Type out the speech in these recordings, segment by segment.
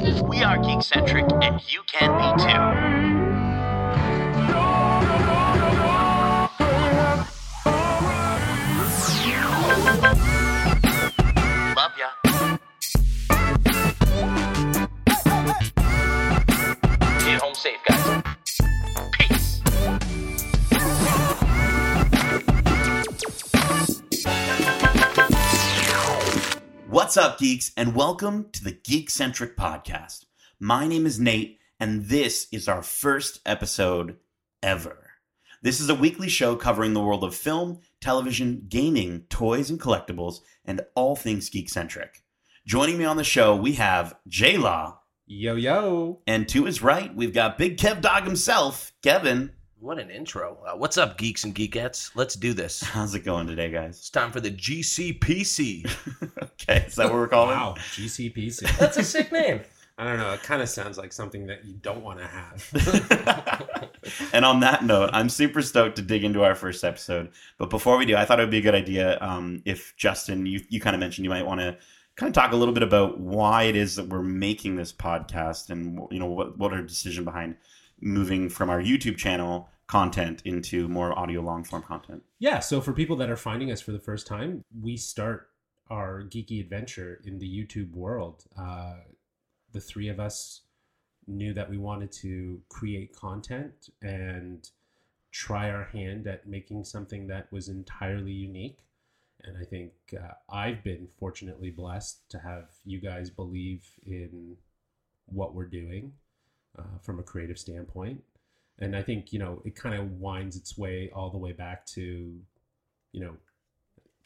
We are geekcentric, and you can be too. What's up, geeks, and welcome to the Geekcentric Podcast. My name is Nate, and this is our first episode ever. This is a weekly show covering the world of film, television, gaming, toys, and collectibles, and all things geekcentric. Joining me on the show, we have J Law, Yo yo. and to his right, we've got Big Kev Dog himself, Kevin. What an intro. Uh, what's up, geeks and geekettes? Let's do this. How's it going today, guys? It's time for the GCPC. okay, is that what we're calling? Wow. GCPC. That's a sick name. I don't know. It kind of sounds like something that you don't want to have. and on that note, I'm super stoked to dig into our first episode. But before we do, I thought it would be a good idea um, if Justin, you, you kind of mentioned you might want to kind of talk a little bit about why it is that we're making this podcast and you know what what our decision behind moving from our YouTube channel content into more audio long form content. yeah. So for people that are finding us for the first time, we start our geeky adventure in the YouTube world. Uh, the three of us knew that we wanted to create content and try our hand at making something that was entirely unique. And I think uh, I've been fortunately blessed to have you guys believe in what we're doing uh, from a creative standpoint. And I think, you know, it kind of winds its way all the way back to, you know,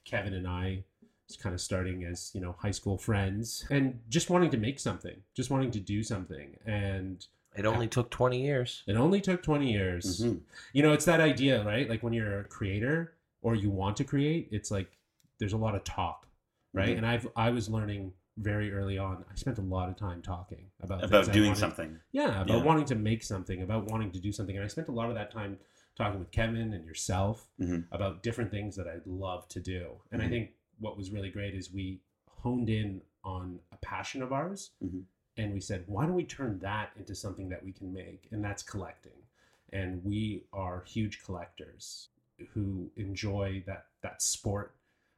Kevin and I just kind of starting as, you know, high school friends and just wanting to make something, just wanting to do something. And It only took 20 years. it only took 20 years. Mhm. You know, it's that idea, right? Like when you're a creator or you want to create, it's like there's a lot of talk, right? Mhm. And I've I was learning very early on. I spent a lot of time talking about About doing wanted- something. Yeah, about Yeah. wanting to make something, about wanting to do something. And I spent a lot of that time talking with Kevin and yourself Mhm. about different things that I'd love to do. And I Mhm. think what was really great is we honed in on a passion of ours Mhm. and we said, why don't we turn that into something that we can make? And that's collecting. And we are huge collectors who enjoy that that sport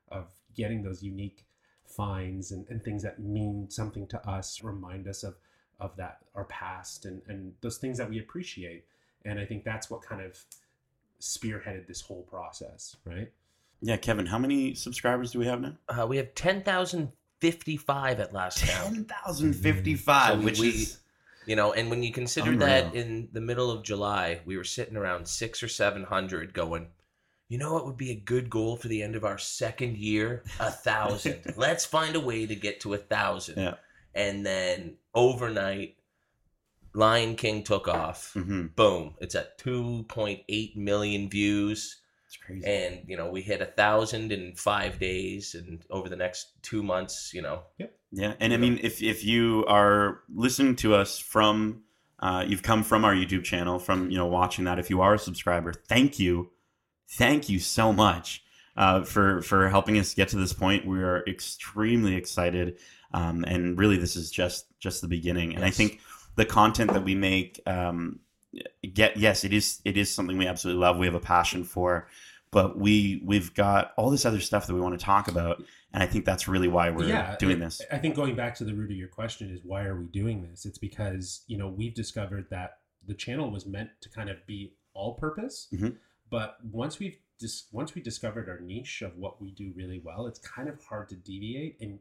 of getting those unique finds and, and things that mean something to us, remind us of of that our past and, and those things that we appreciate. And I think that's what kind of spearheaded this whole process, right? Yeah, Kevin, how many subscribers do we have now? Uh, we have 10,055 at last count. 10,055, So which we- is You know, and when you consider Unreal. that in the middle of July, we were sitting around six or 700 going, you know what would be a good goal for the end of our second year? A thousand. Let's find a way to get to a thousand. Yeah. And then overnight, Lion King took off. Mhm. boom it's at 2.8 million views It's crazy. and you know we hit a thousand in five days and over the next two months you know Yeah, and I mean, if if you are listening to us from, uh, you've come from our YouTube channel, from you know watching that. If you are a subscriber, thank you, thank you so much uh, for for helping us get to this point. We are extremely excited, um, and really, this is just just the beginning. And I think the content that we make, um, get yes, it is it is something we absolutely love. We have a passion for. But we we've got all this other stuff that we want to talk about, and I think that's really why we're doing I- this. I think going back to the root of your question is why are we doing this? It's because, you know, we've discovered that the channel was meant to kind of be all purpose. Mhm. But once we've dis- once we discovered our niche of what we do really well, it's kind of hard to deviate and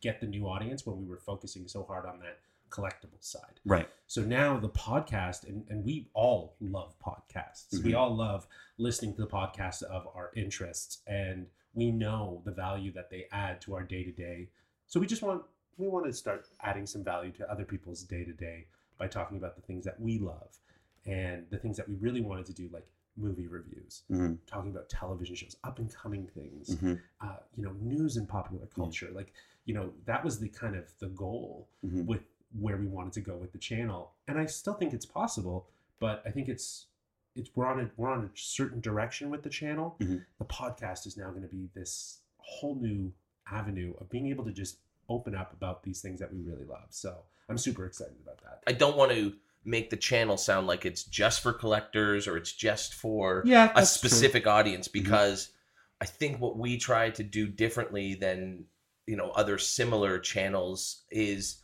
get the new audience when we were focusing so hard on that collectible side. Right. So now the podcast, and, and we all love podcasts. We Mhm. all love listening to the podcasts of our interests, and we know the value that they add to our day to day. So we just want we want to start adding some value to other people's day to day by talking about the things that we love and the things that we really wanted to do, like movie reviews, Mhm. talking about television shows, up and coming things, Mhm. uh, you know, news and popular culture. Like, you know, that was the kind of the goal Mhm. with where we wanted to go with the channel. And I still think it's possible, but I think it's it's we're on a we're on a certain direction with the channel. Mhm. The podcast is now going to be this whole new avenue of being able to just open up about these things that we really love. So I'm super excited about that. I don't want to make the channel sound like it's just for collectors or it's just for Yeah, a specific audience because I think what we try to do differently than you know other similar channels is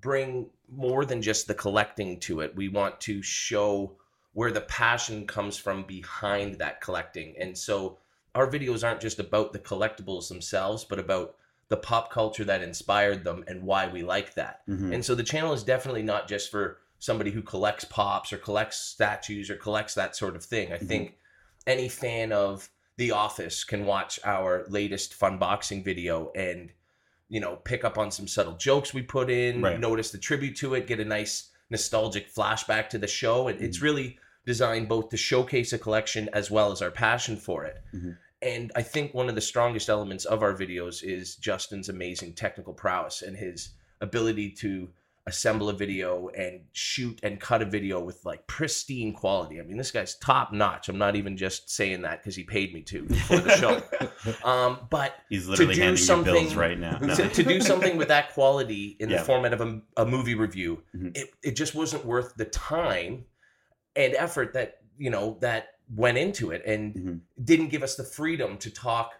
bring more than just the collecting to it. We want to show where the passion comes from behind that collecting. And so our videos aren't just about the collectibles themselves, but about the pop culture that inspired them and why we like that. Mhm. And so the channel is definitely not just for somebody who collects pops or collects statues or collects that sort of thing. I Mhm. think any fan of The Office can watch our latest fun boxing video and you know pick up on some subtle jokes we put in, Right. notice the tribute to it, get a nice nostalgic flashback to the show. And it's really designed both to showcase a collection as well as our passion for it. Mhm. And I think one of the strongest elements of our videos is Justin's amazing technical prowess and his ability to assemble a video and shoot and cut a video with like pristine quality. I mean, this guy's top notch. I'm not even just saying that because he paid me to for the show. um, but He's literally do handing you something- bills right now. No. to, to do something with that quality in Yeah. the format of a, a movie review, Mhm. it, it just wasn't worth the time and effort that you know that went into it, and Mhm. didn't give us the freedom to talk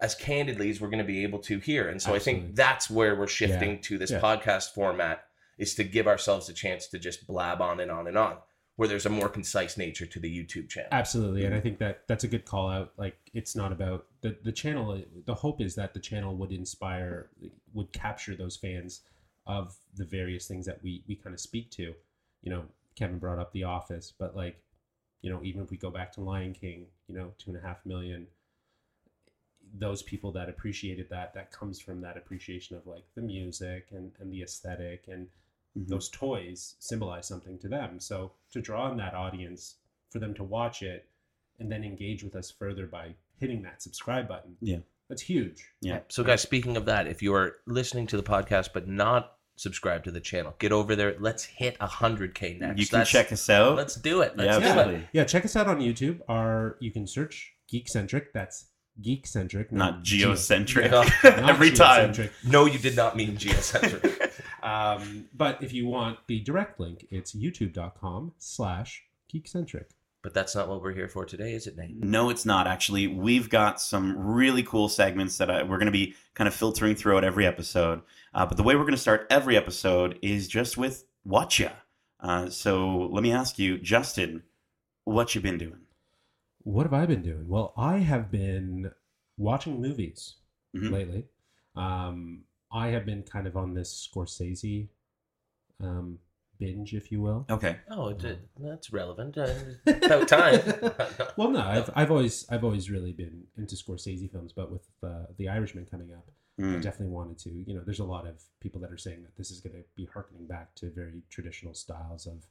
as candidly as we're going to be able to here. And so I think that's where we're shifting Yeah. to this Yeah. podcast format is to give ourselves a chance to just blab on and on and on, where there's a more concise nature to the YouTube channel. Absolutely, and I mm-hmm. think that that's a good call out. Like, it's not about the the channel. The hope is that the channel would inspire, would capture those fans of the various things that we we kind of speak to. You know, Kevin brought up The Office, but like, you know, even if we go back to Lion King, you know, two and a half million. Those people that appreciated that, that comes from that appreciation of like the music and, and the aesthetic and Mhm. those toys symbolize something to them. So to draw in that audience, for them to watch it and then engage with us further by hitting that subscribe button. Yeah. That's huge. Yeah. So, guys, speaking of that, if you are listening to the podcast but not subscribed to the channel, get over there. Let's hit 100K next. You can That's- check us out. Let's do it. Let's Yeah, do absolutely. it. Yeah, check us out on YouTube. Our you can search Geekcentric. That's Geekcentric, Not geo- geocentric. Yeah. not Every time. No, you did not mean geocentric. Um, but if you want the direct link, it's youtube.com slash geekcentric. but that's not what we're here for today, is it, Nate? No, it's not actually. We've got some really cool segments that I, we're going to be kind of filtering throughout every episode. Uh, but the way we're going to start every episode is just with what ya. Uh, so let me ask you, Justin, what you been doing? What have I been doing? Well, I have been watching movies Mhm. lately. Um, I have been kind of on this Scorsese um, binge, if you will. Okay. Oh, it, it- that's relevant. Uh, about time. Well, no, I've, I've always I've always really been into Scorsese films, but with uh, the Irishman coming up, I Mm. definitely wanted to. You know, there's a lot of people that are saying that this is going to be harkening back to very traditional styles of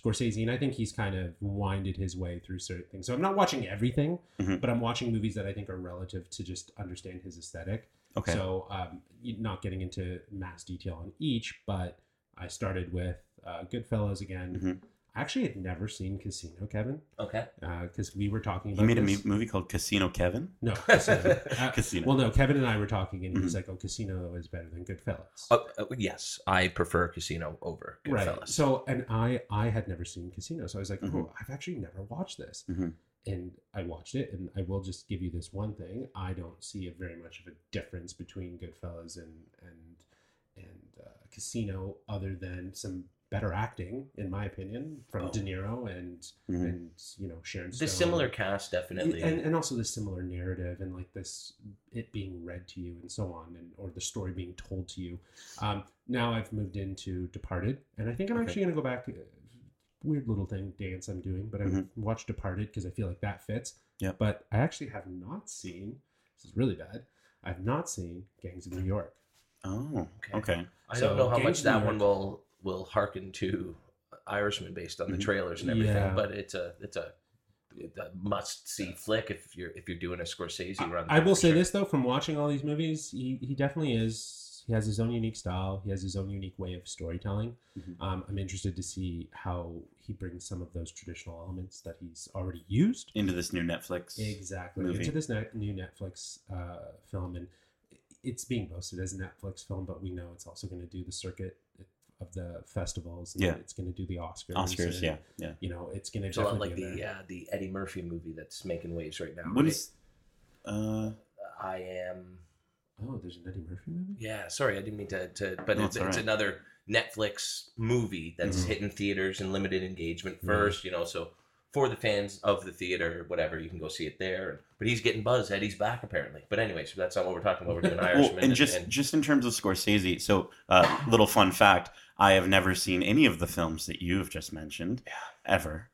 Scorsese, and I think he's kind of winded his way through certain things. So I'm not watching everything, Mhm. but I'm watching movies that I think are relative to just understand his aesthetic. Okay. So um, not getting into mass detail on each, but I started with uh, Goodfellas again. Mhm. I actually had never seen Casino, Kevin, okay. because we were talking about you made a this. mo- movie called Casino Kevin? No, Casino. Uh, Casino. Well, no, Kevin and I were talking, and he's Mhm. like, "Oh, Casino is better than Goodfellas." Uh, uh, yes, I prefer Casino over right. Goodfellas. So, and I, I had never seen Casino, so I was like, "Oh, Mhm. I've actually never watched this." And I watched it, and I will just give you this one thing: I don't see a very much of a difference between Goodfellas and and and uh, Casino, other than some better acting, in my opinion, from Oh. De Niro and Mhm. and you know Sharon. Stone. the similar cast, definitely. and, and also the similar narrative and like this it being read to you and so on and or the story being told to you um, now i've moved into departed and i think i'm Okay. actually going to go back uh, weird little thing dance i'm doing but i've Mhm. watched departed because i feel like that fits Yeah. but i actually have not seen this is really bad i've not seen gangs of new york Oh, Okay. okay. I So, don't know how Gangs much that one will will hearken to Irishman based on the Mhm. trailers and everything, Yeah. but it's a it's a, a must see flick if you're if you're doing a Scorsese run. I will say sure. this though, from watching all these movies, he, he definitely is. He has his own unique style. He has his own unique way of storytelling. Mhm. Um, I'm interested to see how he brings some of those traditional elements that he's already used Into this new Netflix. exactly movie. into this ne- new Netflix uh, film. And it's being posted as a Netflix film, but we know it's also going to do the circuit of the festivals. And Yeah. it's going to do the Oscars. Oscars, and, yeah, yeah. You know, it's going to It's a lot like the uh, the Eddie Murphy movie that's making waves right now. What right? is? Uh, I am? Oh, there's an Eddie Murphy movie. Yeah, sorry, I didn't mean to. to but No, it's, it's all it's another Netflix movie that's Mhm. hitting theaters and limited engagement Mhm. first. You know, so for the fans of the theater, whatever, you can go see it there. But he's getting buzz. Eddie's back apparently. But anyway, so that's not what we're talking about. We're doing well, Irishman. and just just in terms of Scorsese, so uh, little fun fact: I have never seen any of the films that you have just mentioned, ever.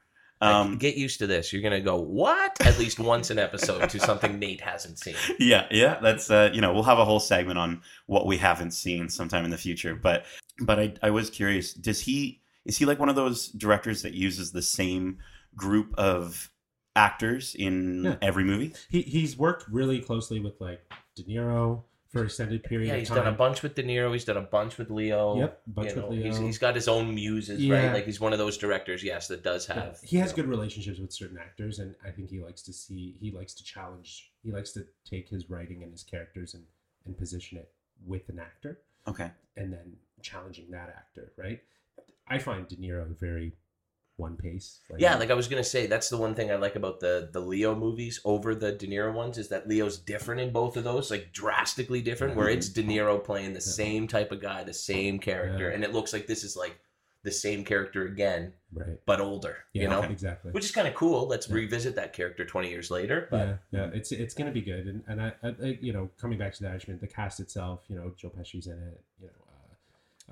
Like, Um, get used to this. You're gonna go what at least once an episode to something Nate hasn't seen. yeah, yeah, that's uh, you know we'll have a whole segment on what we haven't seen sometime in the future. But but I I was curious, does he is he like one of those directors that uses the same group of actors in Yeah. every movie? He he's worked really closely with like De Niro for an extended period Yeah, of he's time. done a bunch with De Niro. He's done a bunch with Leo. Yep, bunch you know, with Leo. He's, he's got his own muses, Yeah. right? Like he's one of those directors, yes, that does Yeah, have. he has you know, good relationships with certain actors, and I think he likes to see he likes to challenge. He likes to take his writing and his characters and and position it with an actor, Okay, and then challenging that actor. Right? I find De Niro very one pace. Yeah, like I was gonna say, that's the one thing I like about the the Leo movies over the De Niro ones is that Leo's different in both of those, like drastically different. Where it's De Niro playing the same type of guy, the same character, Yeah. and it looks like this is like the same character again, right. but older. Yeah, you know, exactly. which is kind of cool. Let's Yeah. revisit that character twenty years later. But yeah, yeah, it's it's gonna be good, and and I, I I- you know coming back to the Irishman, the cast itself, you know, Joe Pesci's in it, you know,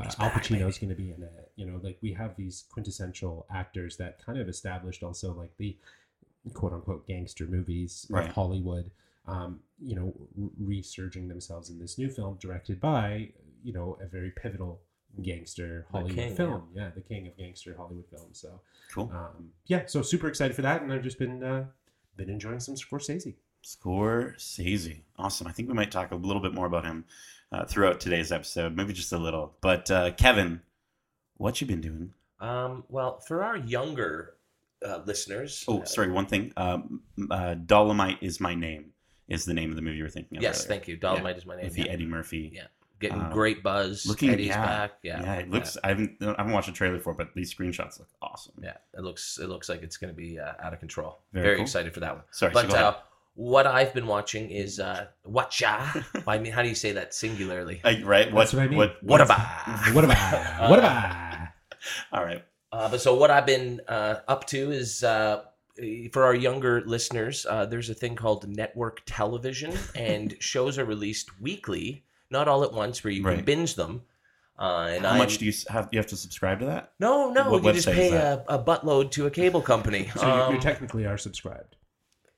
uh, Al Pacino is gonna be in it, you know, like we have these quintessential actors that kind of established also like the quote unquote gangster movies Right. of Hollywood, um, you know, resurging themselves in this new film directed by you know a very pivotal gangster Hollywood king, film, yeah. the king of gangster Hollywood films. So cool. um, yeah, so super excited for that, and I've just been uh, been enjoying some Scorsese. Scorsese. Awesome. I think we might talk a little bit more about him uh, throughout today's episode, maybe just a little. But uh, Kevin, what you been doing? um, well, for our younger uh, listeners, Oh, uh, sorry. One thing. Um, uh, Dolemite is my name. Is the name of the movie you were thinking of? yes, earlier. thank you. Dolemite is my name. With the yeah. Eddie Murphy. Yeah. Getting Uh, great buzz. looking- Eddie's yeah, back. Yeah, Yeah, it looks. I haven't. I haven't watched a trailer for, it, but these screenshots look awesome. Yeah, it looks it looks like it's going to be uh, out of control. Very Very, cool. excited for that one. Sorry. so But uh, what I've been watching is uh, Watcha. I mean, how do you say that singularly? Uh, right. What, That's what I mean. What? What what's- about? What about? What about? All right. Uh, but so what I've been uh, up to is uh, for our younger listeners, uh, there's a thing called network television, and shows are released weekly, not all at once, where you Right. can binge them. Uh, and How I'm- much do you have? You have to subscribe to that? No, no, What you just pay a, a buttload to a cable company. So you, Um, you technically are subscribed.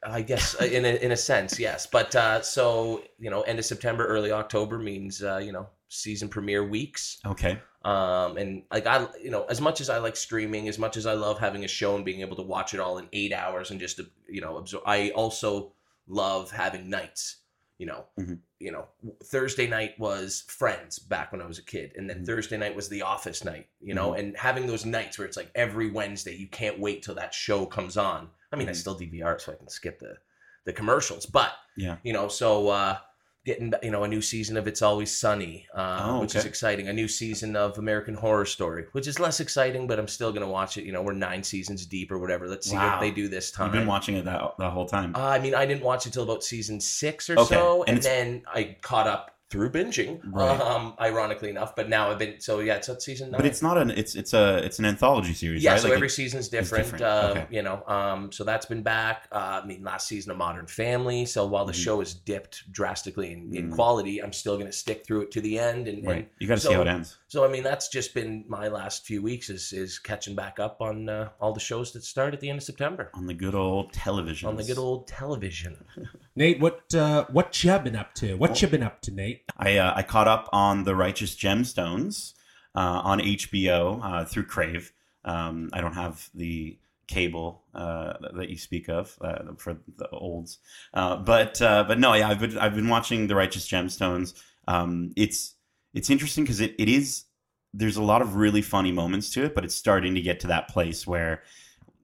I guess uh, in a, in a sense, yes. But uh, so you know, end of September, early October means uh, you know season premiere weeks. Okay. Um, and like I, you know, as much as I like streaming, as much as I love having a show and being able to watch it all in eight hours and just you know absorb, I also love having nights. You know, Mhm. you know, Thursday night was Friends back when I was a kid, and then Mhm. Thursday night was The Office night. You know, and having those nights where it's like every Wednesday, you can't wait till that show comes on. I mean, I Mhm. still DVR it so I can skip the the commercials, but Yeah. you know, so uh, getting you know a new season of It's Always Sunny, uh, Oh, which is exciting. A new season of American Horror Story, which is less exciting, but I'm still gonna watch it. You know, we're nine seasons deep or whatever. Let's see Wow. what they do this time. You've been watching it that the whole time. Uh, I mean, I didn't watch it till about season six or Okay, so, and and, then I caught up through binging. Right. Um, ironically enough, but now I've been so yeah, it's at season nine. but it's not an. It's it's a it's an anthology series. Yeah, right? so Like every it- season's different. different. Uh, Okay. You know, um, so that's been back. Uh, I mean, last season of Modern Family. So while the Mhm. show has dipped drastically in, in Mhm. quality, I'm still going to stick through it to the end. And, right. and You got to see so- how it ends. so, I mean, that's just been my last few weeks is is catching back up on uh, all the shows that start at the end of September on the good old television. on the good old television. Nate, what uh, what you been up to? What you been up to, Nate? I uh, I caught up on the Righteous Gemstones uh, on HBO uh, through Crave. Um, I don't have the cable uh, that you speak of uh, for the olds, but but no, yeah, I've been I've been watching the Righteous Gemstones. Um, it's it's interesting because it, it is there's a lot of really funny moments to it, but it's starting to get to that place where,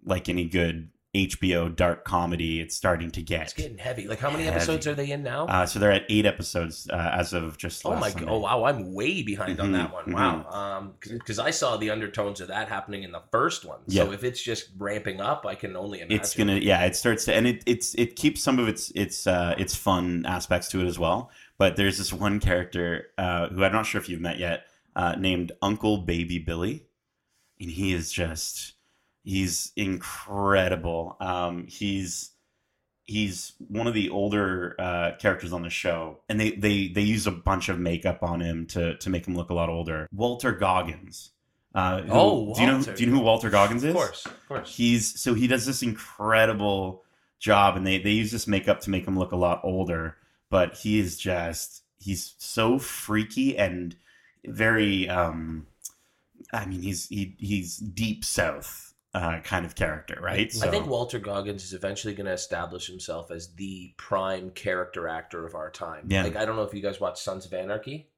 like any good HBO dark comedy. It's starting to get. It's getting heavy. Like how many Heavy. episodes are they in now? Uh, so they're at eight episodes uh, as of just. oh last my Sunday. god! Oh wow! I'm way behind on that one. mhm. Wow. Um, because I saw the undertones of that happening in the first one. So if it's just ramping up, I can only imagine. It's gonna yeah. It starts to and it it's it keeps some of its its uh, its fun aspects to it as well. But there's this one character uh, who I'm not sure if you've met yet, uh, named Uncle Baby Billy, and he is just he's incredible. Um, he's he's one of the older uh, characters on the show, and they they they use a bunch of makeup on him to to make him look a lot older. Walter Goggins. Uh, who- Oh, do you know do you know who Walter Goggins is? Of course, of course. He's so he does this incredible job, and they they use this makeup to make him look a lot older. But he is just he's so freaky and very um, I mean he's he he's deep south uh, kind of character, right? I think Walter Goggins is eventually going to establish himself as the prime character actor of our time. Yeah. Like I don't know if you guys watch Sons of Anarchy,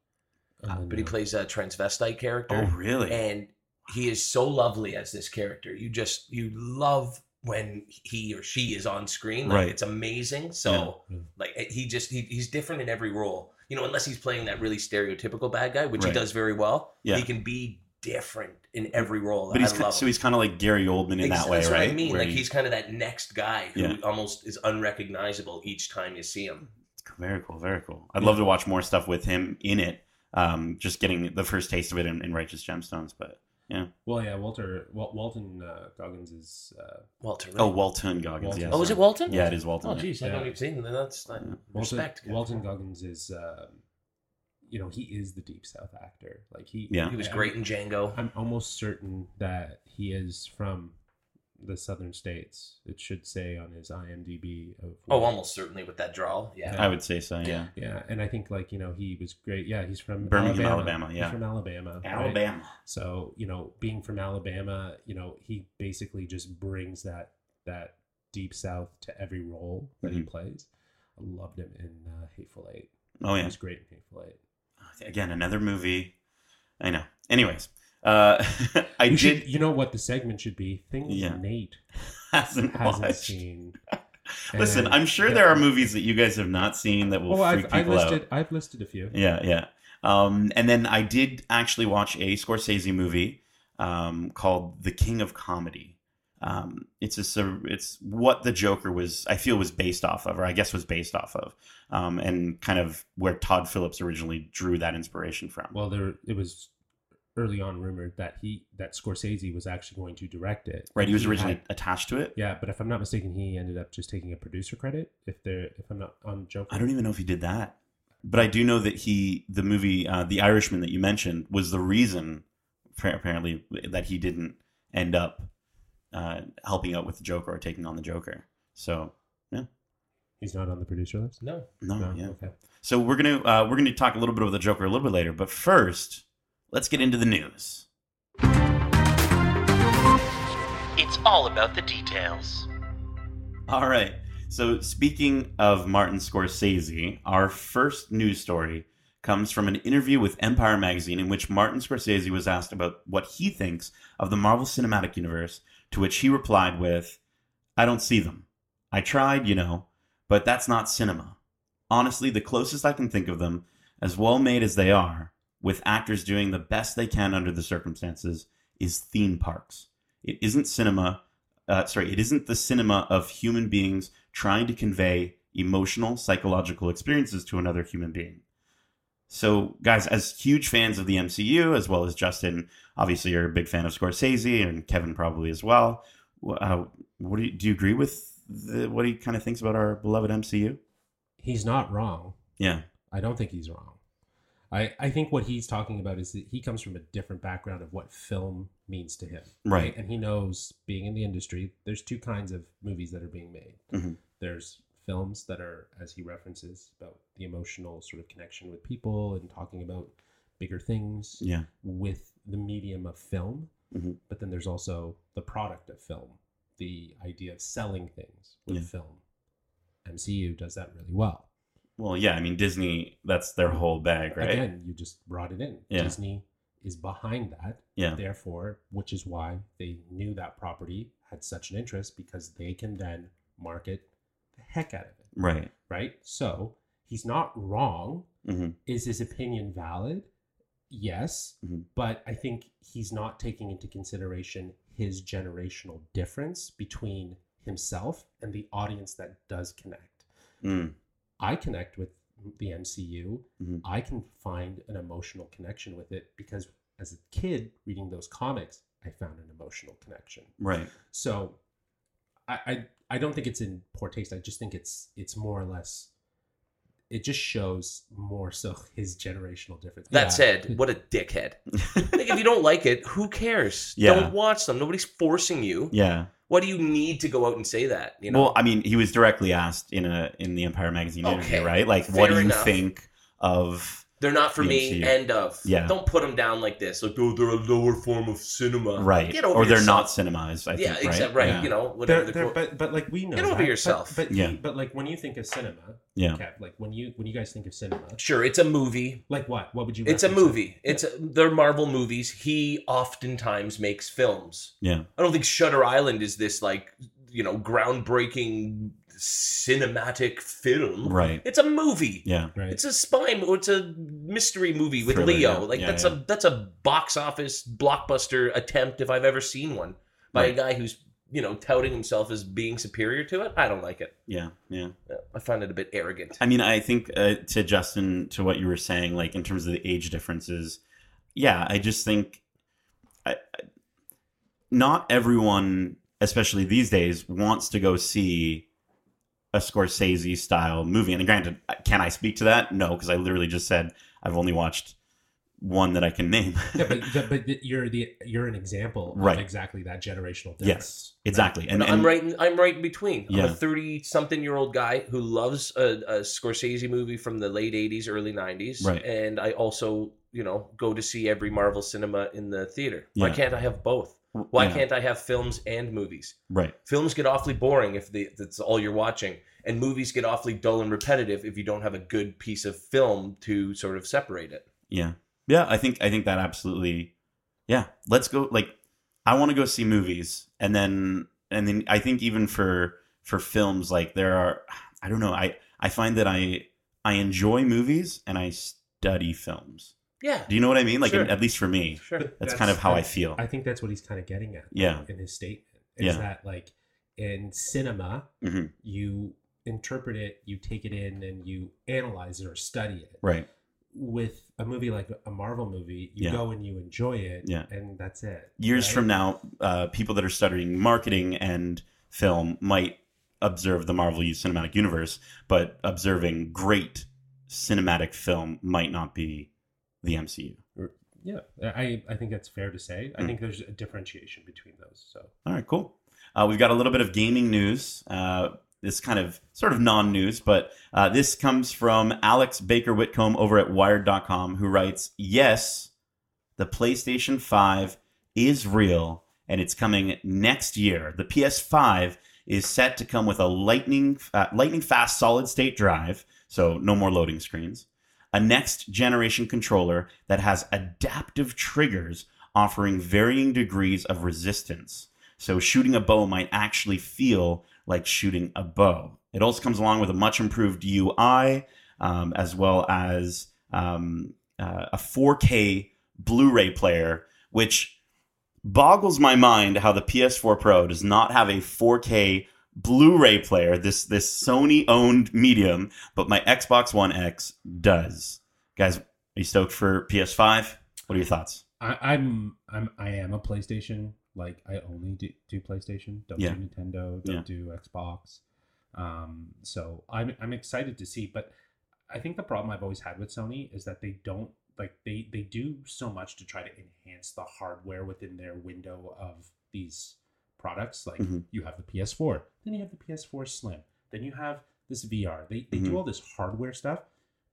Uh, but he plays a transvestite character. Oh, really? and he is so lovely as this character. You just you love when he or she is on screen. Like, Right. It's amazing. So Yeah. like he just he, he's different in every role. You know, unless he's playing that really stereotypical bad guy, which Right. he does very well. Yeah. He can be different in every role. but he's I love so him. he's kind of like Gary Oldman in Ex- that way, That's right? what I mean. Where Like he- he's kind of that next guy who Yeah. almost is unrecognizable each time you see him. very cool, very cool. I'd love to watch more stuff with him in it. Um, just getting the first taste of it in, in Righteous Gemstones, but yeah. Well, yeah, Walter Wal- Walton uh, Goggins is uh, Walter. Right? oh, Walton Goggins, Walton. yeah. oh, is it sorry. Walton? Yeah, it is Walton. Oh, yeah. I Yeah. don't even see. Him. That's like, Yeah. Walton, respect. Walton Goggins is, um, you know, he is the Deep South actor. Like he, Yeah. He was I- great in Django. I'm almost certain that he is from the southern states. It should say on his IMDb. Of Oh, where- almost certainly with that drawl. Yeah. I would say so. Yeah. Yeah. Yeah, and I think like you know he was great. Yeah, he's from Birmingham, Alabama. Alabama, yeah. he's from Alabama. right? Alabama. So you know, being from Alabama, you know, he basically just brings that that deep south to every role that he Mhm. plays. I loved him in uh, Hateful Eight. Oh yeah, He yeah. was great in Hateful Eight. Again, another movie. I know. Anyways, uh, I You did should, you know what the segment should be? Things Yeah. Nate hasn't hasn't watched. seen. Listen, I'm sure yeah. there are movies that you guys have not seen that will Oh, freak I've, I've listed. out. I've listed a few. Yeah, yeah. Um, and then I did actually watch a Scorsese movie um, called The King of Comedy. Um, it's a it's what the Joker was I feel was based off of, or I guess was based off of, um, and kind of where Todd Phillips originally drew that inspiration from. Well, there it was early on rumored that he that Scorsese was actually going to direct it. right, he was had- originally attached to it. yeah, but if I'm not mistaken, he ended up just taking a producer credit. If they're if I'm not on Joker, I don't even know if he did that, but I do know that he the movie uh, The Irishman that you mentioned was the reason apparently that he didn't end up uh, helping out with the Joker or taking on the Joker. So yeah. He's not on the producer list. No. no, No, yeah. okay. So we're gonna uh, we're gonna talk a little bit about the Joker a little bit later, but first, let's get into the news. It's all about the details. All right. So speaking of Martin Scorsese, our first news story comes from an interview with Empire magazine in which Martin Scorsese was asked about what he thinks of the Marvel Cinematic Universe, to which he replied with, "I don't see them. I tried, you know, but that's not cinema. Honestly, the closest I can think of them, as well made as they are, with actors doing the best they can under the circumstances, is theme parks. It isn't cinema. Uh, sorry, it isn't the cinema of human beings trying to convey emotional, psychological experiences to another human being. So, guys, as huge fans of the MCU, as well as Justin, obviously you're a big fan of Scorsese, and Kevin probably as well. Uh, what do you, do you agree with the, what he kind of thinks about our beloved MCU? He's not wrong. Yeah, I don't think he's wrong. I, I think what he's talking about is that he comes from a different background of what film means to him. right. And he knows, being in the industry, there's two kinds of movies that are being made. Mhm. There's films that are, as he references, about the emotional sort of connection with people and talking about bigger things Yeah, with the medium of film. Mhm. But then there's also the product of film, the idea of selling things with Yeah. film. MCU does that really well. well, yeah. I mean, Disney, that's their whole bag, right? Again, you just brought it in. Yeah. Disney is behind that. Yeah. Therefore, which is why they knew that property had such an interest because they can then market the heck out of it, Right. right? So he's not wrong. hmm Is his opinion valid? Yes, Mhm. but I think he's not taking into consideration his generational difference between himself and the audience that does connect. Mm. I connect with the MCU. Mhm. I can find an emotional connection with it because as a kid reading those comics, I found an emotional connection. Right. So I, I I don't think it's in poor taste. I just think it's it's more or less it just shows more so his generational difference. That Yeah. said, what a dickhead. like, if you don't like it, who cares? Yeah. Don't watch them. Nobody's forcing you. yeah. Why do you need to go out and say that? You know? Well, I mean, he was directly asked in a in the Empire magazine interview, Okay, right? Like, fair what do you enough. think of? They're not for the me. MCU. End of. Yeah. Don't put them down like this. Like, oh, they're a lower form of cinema. Right. Get over or they're not yourself. cinemized. I yeah, think. Right. except right. Yeah. You know, whatever They're- the they're- quote- but but like we know Get over that. yourself. But, but Yeah. he- but like when you think of cinema, Yeah. Kev, like when you when you guys think of cinema, Sure, it's a movie. like what? What would you? It's a reference it? movie. It's a, they're Marvel movies. He oftentimes makes films. Yeah. I don't think Shutter Island is this like you know groundbreaking cinematic film. Right. It's a movie. Yeah. right. It's a spy. mo- It's a mystery movie with Thriller, Leo. yeah. Like Yeah, that's yeah. a that's a box office blockbuster attempt if I've ever seen one by Right. a guy who's you know touting himself as being superior to it. I don't like it. Yeah. Yeah. Yeah, I find it a bit arrogant. I mean, I think uh, to Justin, to what you were saying, like in terms of the age differences, yeah, I just think I, I- not everyone, especially these days, wants to go see a Scorsese style movie. And granted, can I speak to that? No, because I literally just said I've only watched one that I can name. yeah, but, but but you're the you're an example Right. of exactly that generational difference. yes, exactly. And, And, I'm right. In, I'm right in between. I'm Yeah. a thirty-something-year-old guy who loves a, a Scorsese movie from the late '80s, early '90s, Right. and I also, you know, go to see every Marvel cinema in the theater. Why Yeah. can't I have both? Why yeah, can't I have films and movies? Right. Films get awfully boring if the, that's all you're watching, and movies get awfully dull and repetitive if you don't have a good piece of film to sort of separate it. Yeah. Yeah, I think I think that absolutely Yeah, let's go like I want to go see movies and then and then I think even for for films like there are I don't know, I I find that I I enjoy movies and I study films. Yeah, Do you know what I mean? Like Sure. at least for me. sure. But That's, kind of how I feel. I think that's what he's kind of getting at. Yeah. In his statement, is Yeah. that like in cinema, Mhm. you interpret it, you take it in, and you analyze it or study it. Right. With a movie like a Marvel movie, you Yeah. go and you enjoy it, Yeah. and that's it. Years right? from now, uh, people that are studying marketing and film might observe the Marvel Cinematic Universe, but observing great cinematic film might not be the MCU. Yeah, I I think that's fair to say. I Mm. think there's a differentiation between those. So All right, cool. Uh, we've got a little bit of gaming news. Uh, this kind of sort of non-news, but uh, this comes from Alex Baker Whitcomb over at Wired.com, who writes, "Yes, the PlayStation 5 is real, and it's coming next year. The PS5 is set to come with a lightning uh, lightning fast solid state drive, so no more loading screens." A next generation controller that has adaptive triggers offering varying degrees of resistance. So shooting a bow might actually feel like shooting a bow. It also comes along with a much improved UI, um, as well as um, uh, a 4K Blu-ray player, which boggles my mind how the PS4 Pro does not have a 4K Blu-ray player. This this Sony-owned medium, but my Xbox One X does. Guys, are you stoked for PS5? What are your thoughts? I, I'm I'm I am a PlayStation. Like I only do, do PlayStation. Don't Yeah. do Nintendo. Don't Yeah. do Xbox. Um, so I'm I'm excited to see. But I think the problem I've always had with Sony is that they don't like they they do so much to try to enhance the hardware within their window of these products. Like Mhm. you have the PS4, then you have the PS4 Slim, then you have this VR. They they Mhm. do all this hardware stuff,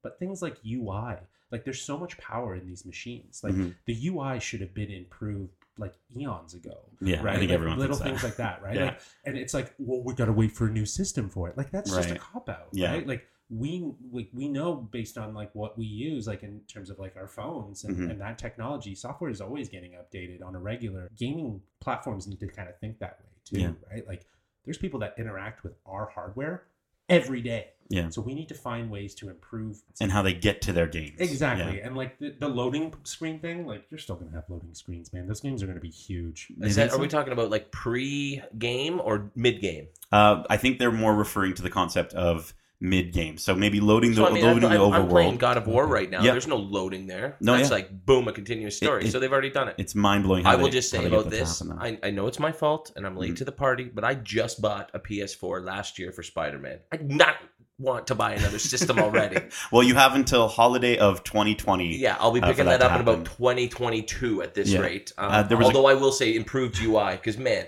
but things like UI, like there's so much power in these machines. Like Mhm. the UI should have been improved like eons ago. Yeah, right. I think Like, everyone little things that. like that, right? Yeah. Like, and it's like, well, we got to wait for a new system for it. Like that's just a cop out, Yeah. right? Like we like we know based on like what we use, like in terms of like our phones and, Mhm. and that technology, software is always getting updated on a regular. Gaming platforms need to kind of think that way too, Yeah. right? Like there's people that interact with our hardware every day. Yeah. So we need to find ways to improve and how they get to their games. Exactly. Yeah. And like the, the loading screen thing, like you're still gonna have loading screens, man. Those games are gonna be huge. Is that, are we talking about like pre-game or mid-game? Uh, I think they're more referring to the concept of mid game. So maybe loading the So I mean, loading I'm, the I'm, I'm playing overworld. God of War right now. Yeah. There's no loading there. No, it's yeah. like boom, a continuous story. it- so they've already done it. It's mind blowing. I will just say about this. I, I know it's my fault and I'm late Mhm. to the party, but I just bought a PS4 last year for Spider Man. I not want to buy another system already. well, you have until holiday of 2020. Yeah, I'll be Uh, picking that that to up in about 2022 at this Yeah. rate. Um, Uh, there was although I will say improved UI because man,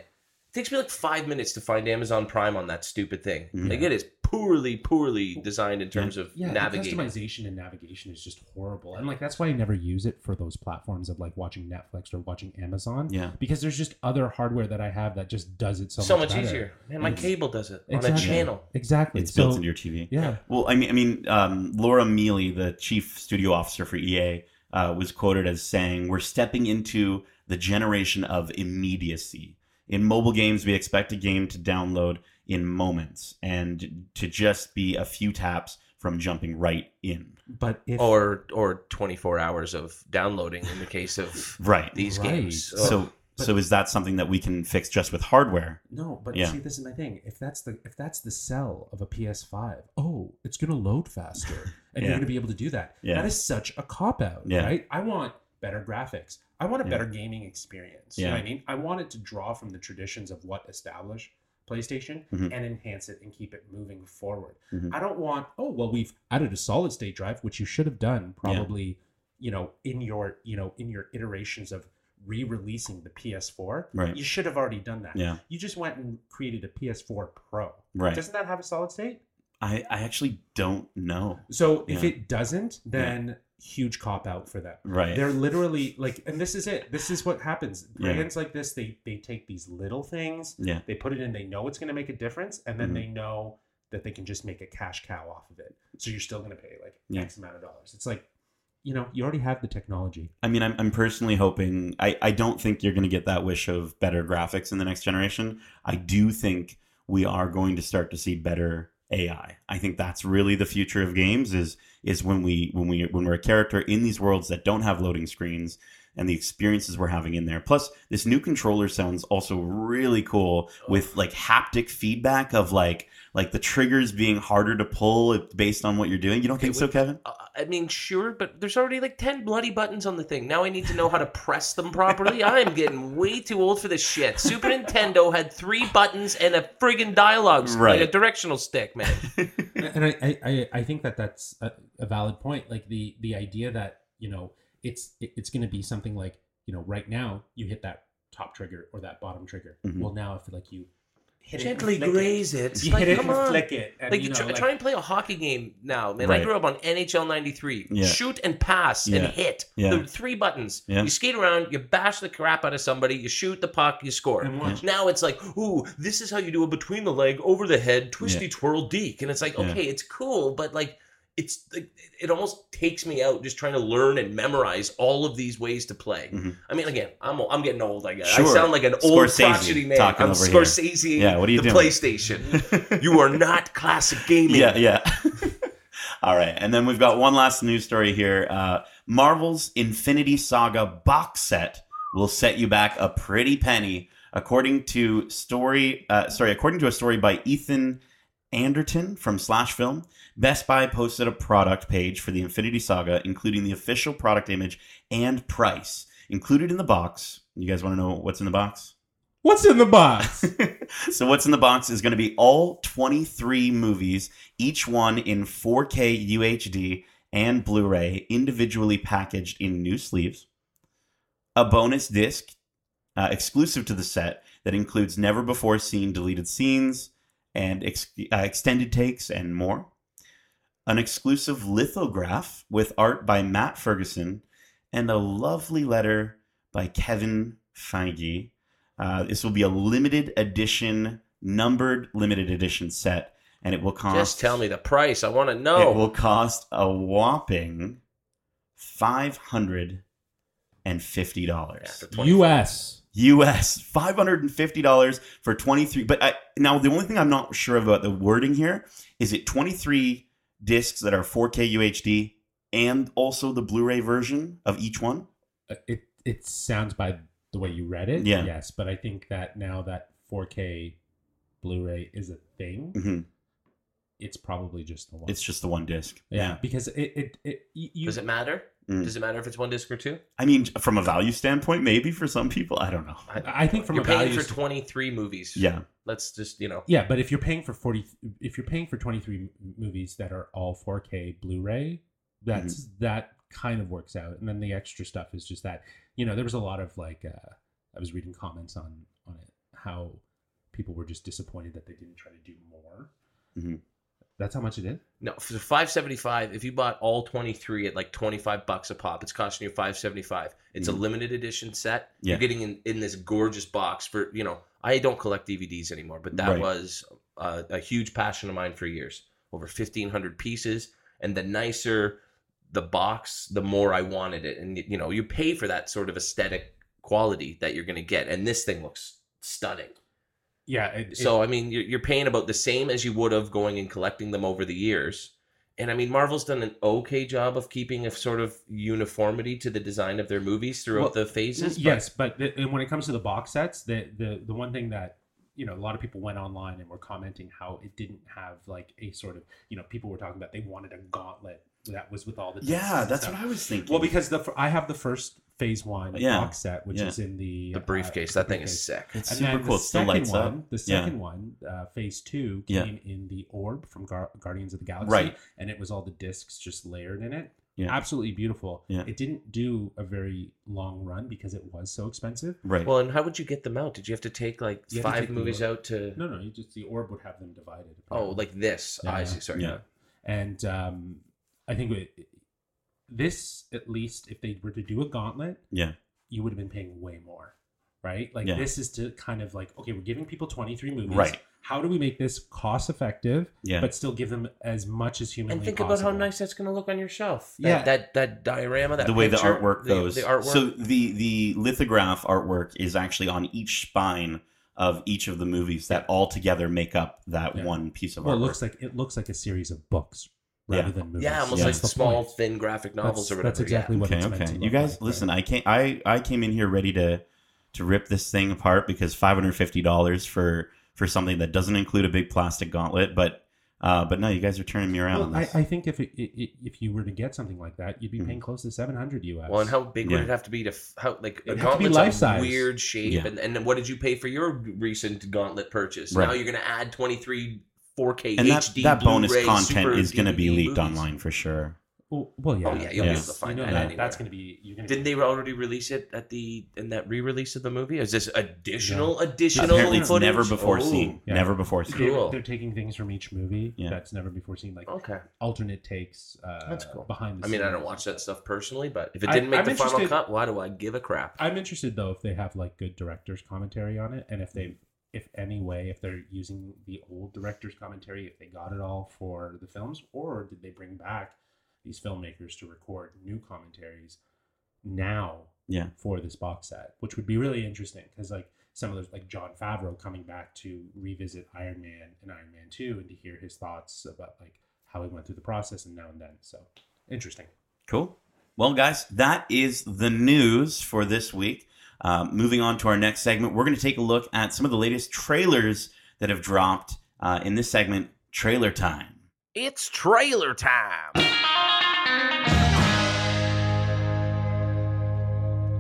it takes me like five minutes to find Amazon Prime on that stupid thing. Mhm. Like it is poorly, poorly designed in terms of Yeah, the navigating. customization and navigation is just horrible, and like that's why I never use it for those platforms of like watching Netflix or watching Amazon. Yeah. because there's just other hardware that I have that just does it so, so much, much better. easier. Man, my It's- cable does it on a Exactly. channel. Exactly, It's built into your TV. Yeah, Well, I mean, I mean, um, Laura Miele, the chief studio officer for EA, uh, was quoted as saying, "We're stepping into the generation of immediacy. In mobile games, we expect a game to download in moments and to just be a few taps from jumping right in." but if Or or 24 hours of downloading in the case of Right. these Right. games. So, But- so is that something that we can fix just with hardware? No, but Yeah. see, this is my thing. If that's the if that's the sell of a PS5, oh, it's gonna load faster, and Yeah. you're gonna be able to do that. Yeah. That is such a cop out, Yeah. right? I want better graphics. I want a Yeah. better gaming experience. You know what I mean? I want it to draw from the traditions of what established PlayStation Mhm. and enhance it and keep it moving forward. Mhm. I don't want, oh, well, we've added a solid state drive, which you should have done probably, you know, in your, you know, in your iterations of re-releasing the PS4. Right. You should have already done that. Yeah. You just went and created a PS4 Pro. Right. Doesn't that have a solid state? I, I actually don't know. So if Yeah. it doesn't, then huge cop out for them. Right. They're literally like, and this is it. This is what happens. Yeah. Brands like this, they they take these little things, yeah. they put it in, they know it's going to make a difference, and then Mhm. they know that they can just make a cash cow off of it. So you're still going to pay like Yeah. X amount of dollars. It's like, you know, you already have the technology. I mean, I'm, I'm personally hoping. I, I don't think you're going to get that wish of better graphics in the next generation. I do think we are going to start to see better AI. I think that's really the future of games. Is is when we when we when we're a character in these worlds that don't have loading screens and the experiences we're having in there. Plus, this new controller sounds also really cool with like haptic feedback of like like the triggers being harder to pull based on what you're doing. You don't Okay, think so, wait. Kevin? Uh, I mean, sure, but there's already like 10 bloody buttons on the thing. Now I need to know how to press them properly. I'm getting way too old for this shit. Super Nintendo had three buttons and a friggin' dialogue, s- Right. like a directional stick, man. and I, I, I- I think that that's a, a valid point. Like the the idea that you know it's it- it's going to be something like you know right now you hit that top trigger or that bottom trigger. Mhm. Well, now if like you hit Gently it and graze it. it, you Like, hit it and on. flick it, and Like you you know, try, like, try and play a hockey game now, man. Right. I grew up on NHL '93. Yeah. Shoot and pass Yeah. and hit. Yeah. The three buttons. Yeah. You skate around, you bash the crap out of somebody, you shoot the puck, you score. and. Now it's like, ooh, this is how you do a between the leg, over the head, twisty Yeah. twirl deke. And it's like, Yeah. okay, it's cool, but like, it's like, it almost takes me out just trying to learn and memorize all of these ways to play. Mhm. I mean, again, I'm I'm getting old. I guess Sure. I sound like an old Scorsese man. talking I'm over here. Scorsese. Yeah, what are you the doing? PlayStation. you are not classic gaming. Yeah, yeah. All right, and then we've got one last news story here. Uh, Marvel's Infinity Saga box set will set you back a pretty penny, according to story. Uh, sorry, according to a story by Ethan Anderton from Slash Film. Best Buy posted a product page for the Infinity Saga, including the official product image and price included in the box. You guys want to know what's in the box? What's in the box? so what's in the box is going to be all 23 movies, each one in 4K UHD and Blu-ray, individually packaged in new sleeves. A bonus disc uh, exclusive to the set that includes never before seen deleted scenes and ex- uh, extended takes and more. An exclusive lithograph with art by Matt Ferguson and a lovely letter by Kevin Feige. Uh, this will be a limited edition, numbered limited edition set, and it will cost. Just tell me the price. I want to know. It will cost a whopping five hundred and fifty dollars U.S. US five hundred and fifty dollars for twenty three. But I, now the only thing I'm not sure about the wording here is it twenty three discs that are four K UHD and also the Blu-ray version of each one. Uh, It it sounds by the way you read it, Yeah. yes. But I think that now that 4K Blu-ray is a thing, hmm it's probably just the one. It's just the one disc. yeah, because it it, it you, you- Does it matter? Mm. Does it matter if it's one disc or two? I mean, from a value standpoint, maybe for some people, I don't know. I think from You're a paying value for st- 23 movies. Yeah, Let's just, you know. Yeah, but if you're paying for 40 if you're paying for 23 movies that are all 4K Blu-ray, that's Mm-hmm. that kind of works out. And then the extra stuff is just that, you know, there was a lot of like uh I was reading comments on on it how people were just disappointed that they didn't try to do more. Mhm. That's how much it is? No, for 575, if you bought all 23 at like 25 bucks a pop, it's costing you 575. It's a Mhm. limited edition set. Yeah. You're getting in, in this gorgeous box for, you know, I don't collect DVDs anymore, but that Right. was uh, a huge passion of mine for years. Over 1,500 pieces. And the nicer the box, the more I wanted it. And, you know, you pay for that sort of aesthetic quality that you're going to get. And this thing looks stunning. Yeah, it, So I mean, you're, you're paying about the same as you would have going and collecting them over the years. And I mean, Marvel's done an okay job of keeping a sort of uniformity to the design of their movies throughout Well, the phases. but- yes, but the, and when it comes to the box sets, the the the one thing that you know a lot of people went online and were commenting how it didn't have like a sort of you know people were talking about they wanted a gauntlet that was with all the yeah, that's stuff. what I was thinking. Well, because the I have the first Phase One Yeah. box set, which Yeah. is in the the uh, briefcase, the that thing is sick. it's And super cool. the It still second lights one, up. the Yeah. second one, uh, Phase Two, Yeah. came in the orb from Gar- Guardians of the Galaxy, Right. and it was all the discs just layered in it. Yeah. Absolutely beautiful. Yeah. It didn't do a very long run because it was so expensive. Right. Well, and how would you get them out? Did you have to take like You five take movies out to? No, no, you just the orb would have them divided. Oh, like this. Yeah, I see. Sorry. Yeah. and um, I think it, this at least if they were to do a gauntlet, yeah. you would have been paying way more, right? Like Yeah. this is to kind of like okay, we're giving people twenty three movies. Right. How do we make this cost effective, Yeah. but still give them as much as humanly And think possible? about how nice that's going to look on your shelf. That, Yeah. that that diorama, that the way picture, the artwork goes. The, artwork. So the the lithograph artwork is actually on each spine of each of the movies that all together make up that Yeah. one piece of art. Well, artwork. it looks like it looks like a series of books rather Yeah. than movies. yeah, almost Yeah. like That's small, point. thin graphic novels That's, or whatever. that's exactly what okay, it's meant okay. to You guys, like, listen. right? I came. I I came in here ready to to rip this thing apart because five hundred fifty dollars for for something that doesn't include a big plastic gauntlet, but uh, but no, you guys are turning me around. on Well, I, this. I think if it, it, it, if you were to get something like that, you'd be Mhm. paying close to seven hundred US. Well, and how big Yeah. would it have to be to f- how like a It'd have gauntlet's life a size. weird shape, Yeah. and and what did you pay for your recent gauntlet purchase? Right. Now you're going to add 23 4K and that HD that bonus content Super is going to be leaked movies. online for sure. Well, well, yeah, Oh, yeah, you'll be able to find you know that that. That's going to be. You're gonna Didn't be, they already release it at the in that re-release of the movie? Is this additional additional Apparently, it's footage? never before Oh, seen. Yeah. Never before seen. They're, they're taking things from each movie Yeah. that's never before seen, like Okay, alternate takes. Uh, That's cool. Behind the scenes. I mean, I don't watch that stuff. stuff personally, but if it didn't make I'm the final cut, why do I give a crap? I'm interested though if they have like good director's commentary on it, and if they, if any way, if they're using the old director's commentary, if they got it all for the films, or did they bring back these filmmakers to record new commentaries now Yeah. for this box set, which would be really interesting because like some of those like Jon Favreau coming back to revisit Iron Man and Iron Man Two and to hear his thoughts about like how he went through the process and now and then. So interesting. Cool. Well, guys, that is the news for this week. Um, moving on to our next segment, we're going to take a look at some of the latest trailers that have dropped uh, in this segment, Trailer Time. It's trailer time.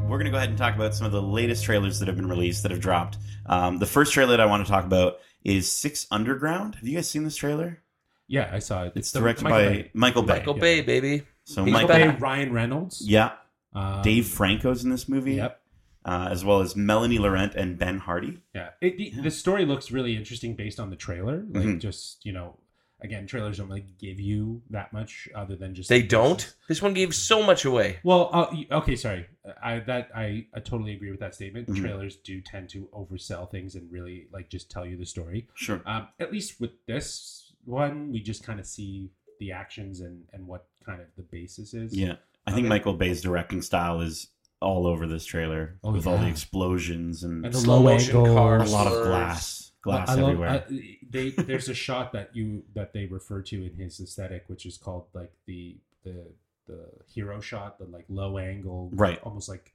We're going to go ahead and talk about some of the latest trailers that have been released that have dropped. Um, the first trailer that I want to talk about is Six Underground. Have you guys seen this trailer? Yeah, I saw it. It's the- directed Michael by Bay. Michael Bay. Michael Yeah. Bay, baby. So Michael Michael, Bay, Ryan Reynolds. yeah, Um, Dave Franco's in this movie, Yep. Uh, as well as Melanie Laurent and Ben Hardy. Yeah. It, the, the story looks really interesting based on the trailer. Like, Mhm. just you know, again, trailers don't really give you that much other than just They don't. This one gave so much away. Well, uh, okay, sorry. I that I, I totally agree with that statement. Mhm. Trailers do tend to oversell things and really like just tell you the story. Sure. Um, at least with this one, we just kind of see the actions and and what kind of the basis is. Yeah, I think Okay. Michael Bay's directing style is all over this trailer Oh, with all the explosions and, And the Slow low motion angle, a lot of glass, glass I love- everywhere. I- they there's a shot that you that they refer to in his aesthetic, which is called like the the the hero shot, the like low angle, Right. Almost like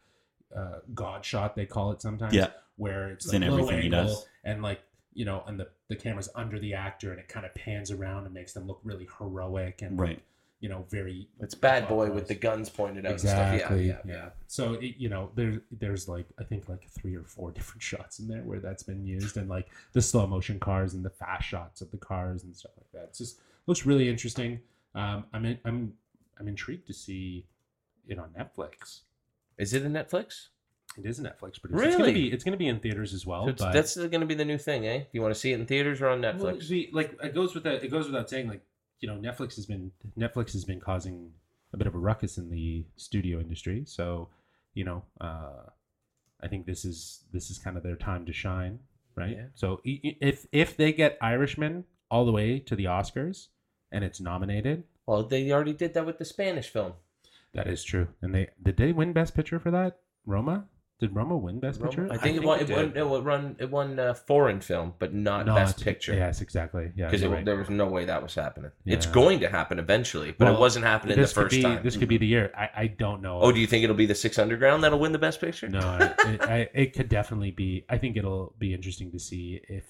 uh, God shot they call it sometimes. Yeah. where it's, It's like in low everything he angle does. and like you know, and the the camera's under the actor and it kind of pans around and makes them look really heroic and right. You know very It's bad boy with the guns pointed out exactly and stuff. Yeah, yeah, yeah. so it, you know there's there's like i think like three or four different shots in there where that's been used and like the slow motion cars and the fast shots of the cars and stuff like that it's just looks really interesting um i'm in, i'm i'm intrigued to see it on netflix Is it a Netflix? it is a netflix producer it's gonna Really? be it's gonna be in theaters as well So but that's going to be the new thing, eh? Do you want to see it in theaters or on Netflix? Well, see, like it goes without it goes without saying, like you know, Netflix has been Netflix has been causing a bit of a ruckus in the studio industry. So, you know, uh, I think this is this is kind of their time to shine, right? Yeah. So if if they get Irishman all the way to the Oscars and it's nominated, well, they already did that with the Spanish film. that is true. And they did they win Best Picture for that? Roma did Roma win Best Roma- Picture? I think, it won. It did. won. It won. It won uh, foreign film, but not, Best Picture. Yes, exactly. Yeah, because right. there was no way that was happening. It's going to happen eventually, but Well, it wasn't happening the this could first be time. this could be the year. I, I don't know. oh, do you think it'll be the Six Underground that'll win the Best Picture? No, I, it, I, it could definitely be. I think it'll be interesting to see if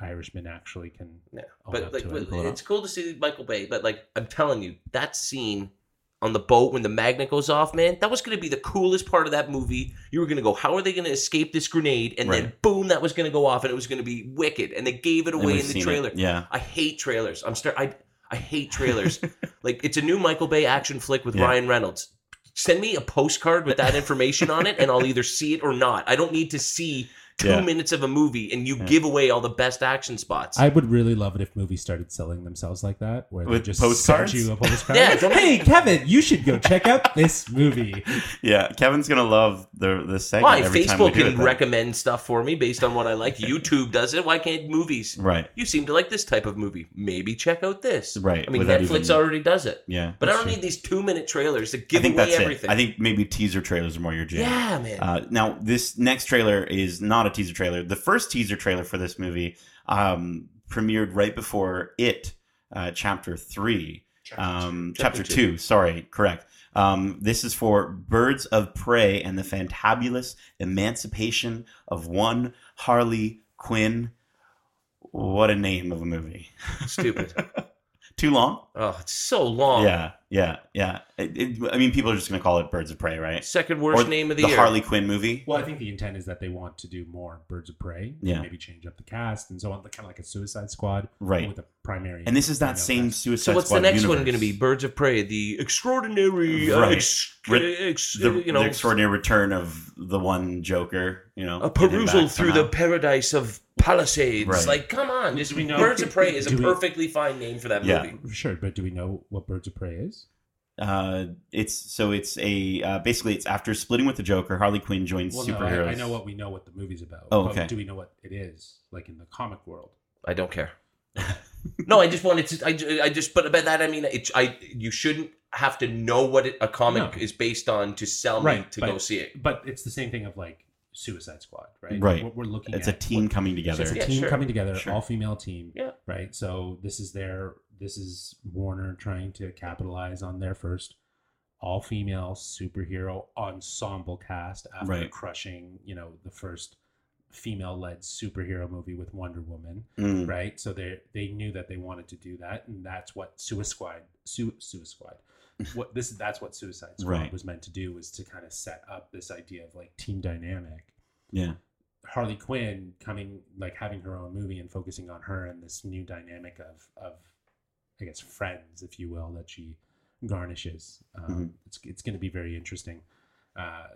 Irishman actually can. Yeah, but like, to but it. pull it it's cool to see Michael Bay. But like, I'm telling you, that scene on the boat when the magnet goes off, man, that was going to be the coolest part of that movie. You were going to go, how are they going to escape this grenade? And then boom, that was going to go off, and it was going to be wicked. And they gave it away in the seen it. trailer. Yeah. I hate trailers. I'm start. I I hate trailers. like it's a new Michael Bay action flick with Yeah. Ryan Reynolds. Send me a postcard with that information on it, and I'll either see it or not. I don't need to see two Yeah. minutes of a movie and you Yeah. give away all the best action spots. I would really love it if movies started selling themselves like that, where With they just postcards? send you a postcard. Yeah, hey Kevin, you should go check out this movie. Yeah, Kevin's gonna love the the segment Why every time we Facebook do can then. recommend stuff for me based on what I like. YouTube does it. Why can't movies? Right, You seem to like this type of movie. Maybe check out this. right. I mean, without Netflix even- already does it. Yeah, But I don't true. need these two minute trailers to I give think away that's everything. it. I think maybe teaser trailers are more your jam. yeah, man. Uh, now, this next trailer is not a teaser trailer. The first teaser trailer for this movie um, premiered right before it, uh, chapter three. Um, Chapter chapter, two. two. sorry, correct. Um, this is for Birds of Prey and the Fantabulous Emancipation of One Harley Quinn. What a name of a movie. Stupid. Too long? Oh, it's so long. Yeah, yeah, yeah. It, it, I mean, people are just going to call it Birds of Prey, right? Second worst Or name of the, the year. Harley Quinn movie. Well, I think the intent is that they want to do more Birds of Prey. and Yeah. maybe change up the cast and so on, kind of like a Suicide Squad, Right. With a primary. And this is that same cast. Suicide Squad. So what's Squad the next one going to be? Birds of Prey, the extraordinary, uh, Right. ex- Re- ex- The, you know, the extraordinary return of the one Joker, you know. a perusal through somehow. the paradise of Palisades. Right. Like, come on, just we know- Birds of Prey is a do we- perfectly fine name for that Yeah. movie. Sure, but do we know what Birds of Prey is? Uh, it's so it's a uh, basically it's after splitting with the Joker, Harley Quinn joins Well, no, superheroes. I, I know what we know what the movie's about. Oh, but okay. Do we know what it is, like in the comic world? I don't care. no, I just wanted to. I, I just, but by that I mean, it, I you shouldn't have to know what it, a comic No. is based on to sell me Right, to but- go see it. But it's the same thing of like Suicide Squad, right? Right. What we're looking at It's a team what- coming so together. it's a Yeah, team sure. coming together, Sure. all female team. Yeah. Right. So this is their this is Warner trying to capitalize on their first all female superhero ensemble cast after Right. crushing, you know, the first female led superhero movie with Wonder Woman. Mm, Right. So they they knew that they wanted to do that, and that's what Suicide Squad Su- Suicide Squad. What this that's what Suicide Squad Right. was meant to do was to kind of set up this idea of like team dynamic. yeah, Harley Quinn coming like having her own movie and focusing on her and this new dynamic of of I guess friends, if you will, that she garnishes. Um, Mhm. It's it's going to be very interesting. Uh,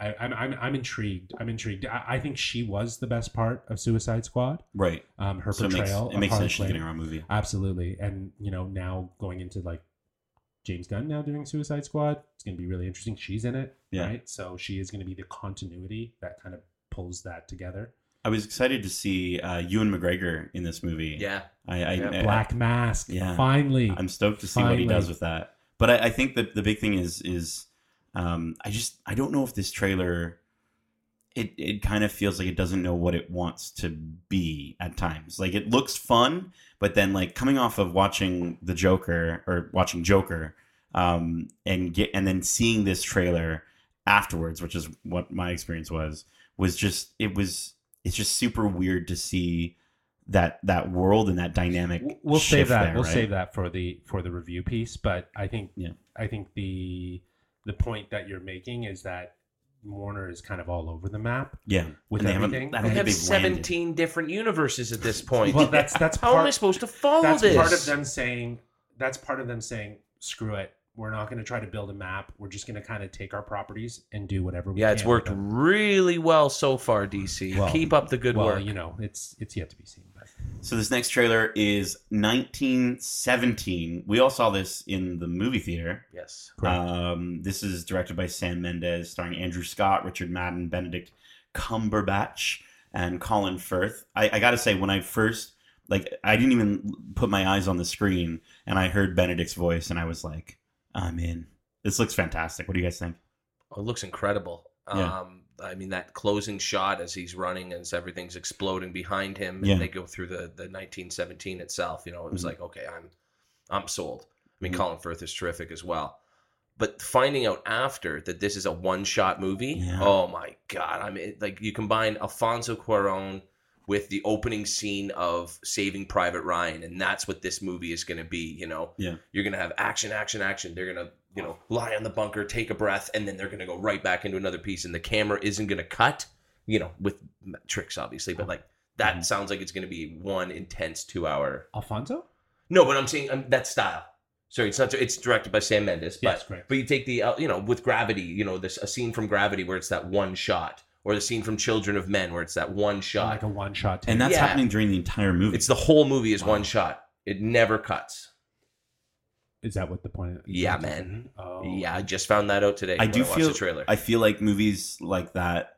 I, I'm, I'm I'm intrigued. I'm intrigued. I, I think she was the best part of Suicide Squad. right. Um, her So it makes, portrayal. it makes sense she's getting her own movie. Absolutely. And, you know, now going into like James Gunn now doing Suicide Squad, it's going to be really interesting. She's in it, Yeah. right? So she is going to be the continuity that kind of pulls that together. I was excited to see uh, Ewan McGregor in this movie. Yeah, I, I, Yeah. I- Black Mask, yeah. finally. I'm stoked to see what he does with that. But I, I think that the big thing is is Um, I just I don't know if this trailer. It, it kind of feels like it doesn't know what it wants to be at times. Like it looks fun, but then like coming off of watching the Joker or watching Joker, um, and get and then seeing this trailer afterwards, which is what my experience was, was just it was it's just super weird to see that that world and that dynamic. We'll save that. there, we'll right? save that for the for the review piece. But I think Yeah. I think the the point that you're making is that Warner is kind of all over the map Yeah, with And they everything. I don't They have they've landed. 17 different universes at this point. well, that's that's How am I supposed to follow that's this? part of them saying that's part of them saying screw it. We're not going to try to build a map. We're just going to kind of take our properties and do whatever we Yeah, can. it's worked with them. really well so far, DC. Well- Keep up the good well, work. you know, it's it's yet to be seen. But So this next trailer is 1917. We all saw this in the movie theater. yes. Um, this is directed by Sam Mendes, starring Andrew Scott, Richard Madden, Benedict Cumberbatch, and Colin Firth. I, I got to say, when I first like, I didn't even put my eyes on the screen, and I heard Benedict's voice, and I was like, I'm in. This looks fantastic. What do you guys think? Oh, it looks incredible. Yeah. Um, I mean, that closing shot as he's running, as everything's exploding behind him, and Yeah. they go through the, the 1917 itself. You know, it was Mhm. like, okay, I'm I'm sold. I mean, Mhm. Colin Firth is terrific as well. But finding out after that this is a one shot movie, Yeah. oh my god! I mean, like you combine Alfonso Cuarón with the opening scene of Saving Private Ryan, and that's what this movie is going to be. You know, Yeah. you're going to have action, action, action. They're going to, you know, lie on the bunker, take a breath, and then they're going to go right back into another piece, and the camera isn't going to cut. You know, with tricks obviously, but like that Mhm. sounds like it's going to be one intense two hour. Alfonso, No, but I'm saying um, that style. Sorry, it's not. It's directed by Sam Mendes, but yes, but you take the uh, you know with Gravity, you know this a scene from Gravity where it's that one shot, or the scene from Children of Men where it's that one shot. like a one shot. And that's Yeah. happening during the entire movie. It's the whole movie is Wow. one shot. It never cuts. is that what the point? Of, Yeah, man. Oh, Yeah, I just found that out today. I do watched feel the trailer. I feel like movies like that.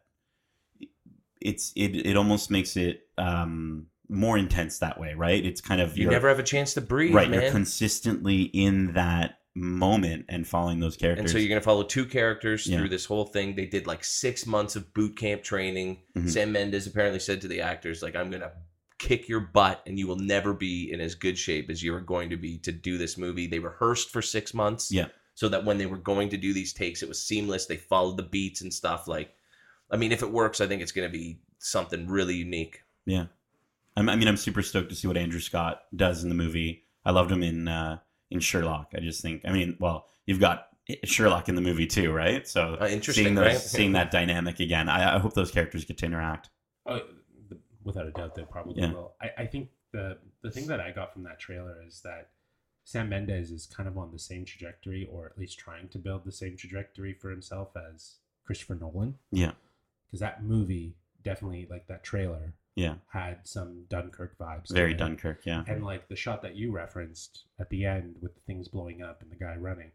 It's it it almost makes it um, more intense that way, right? It's kind of you never have a chance to breathe, right. man. You're consistently in that moment and following those characters. and so you're going to follow two characters Yeah. through this whole thing. They did like six months of boot camp training. Mhm. Sam Mendes apparently said to the actors, like, I'm going to kick your butt and you will never be in as good shape as you are going to be to do this movie. They rehearsed for six months. Yeah. So that when they were going to do these takes, it was seamless. They followed the beats and stuff. Like, I mean, if it works, I think it's going to be something really unique. Yeah, I'm, I mean, I'm super stoked to see what Andrew Scott does in the movie. I loved him in uh, in Sherlock. I just think, I mean, well, you've got Sherlock in the movie too, right? So Uh, interesting, seeing those, right? seeing that dynamic again, I, I hope those characters get to interact. Oh, without a doubt, they probably Yeah. will. I, I think the the thing that I got from that trailer is that Sam Mendes is kind of on the same trajectory, or at least trying to build the same trajectory for himself as Christopher Nolan. Yeah. because that movie definitely, like that trailer, Yeah, had some Dunkirk vibes. very. Dunkirk. Yeah, And like the shot that you referenced at the end with the things blowing up and the guy running,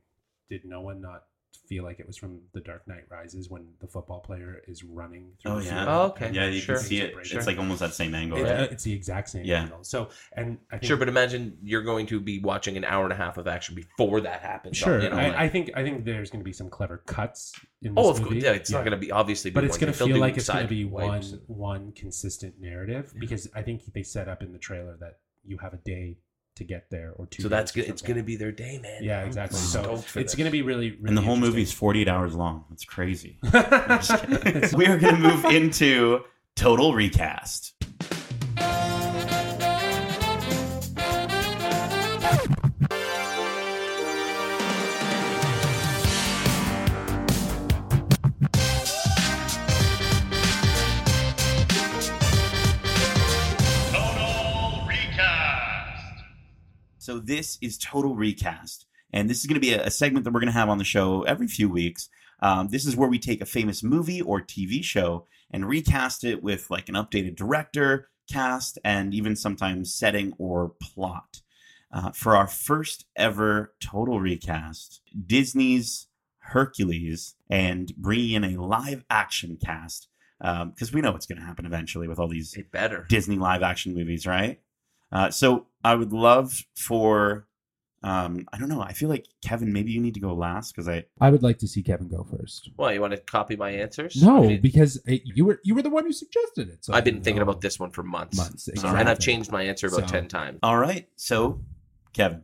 did no one not feel like it was from The Dark Knight Rises when the football player is running through Oh, the yeah. field Oh, okay. yeah, you Sure. can see it. are It's breaking? like almost that same angle. It- right? uh, it's the exact same Yeah. angle. So, and I think Sure, but imagine you're going to be watching an hour and a half of action before that happens. sure, You know, I, like- I think I think there's going to be some clever cuts in this oh, of movie. course. Yeah, it's not going to be obviously, be but it's going to feel like it's going to be one one consistent narrative because I think they set up in the trailer that you have a day to get there or two. So that's good. It's going to be their day, man. yeah, I'm exactly. Wow. So it's going to be really, really and the whole movie is 48 hours long. It's crazy. It's- Just kidding. we are going to move into total recast. So this is total recast, and this is going to be a, a segment that we're going to have on the show every few weeks. Um, this is where we take a famous movie or TV show and recast it with like an updated director, cast, and even sometimes setting or plot. Uh, for our first ever total recast, Disney's Hercules, and bringing in a live action cast because we know what's going to happen eventually with all these It better. Disney live action movies, right? Uh, so I would love for Um, I don't know. I feel like Kevin, maybe you need to go last because I. I would like to see Kevin go first. Well, you want to copy my answers? No, I mean, because uh, you were you were the one who suggested it. So I've been thinking No. about this one for months. months, So- and I've changed my answer about So- 10 times. All right. So, Kevin.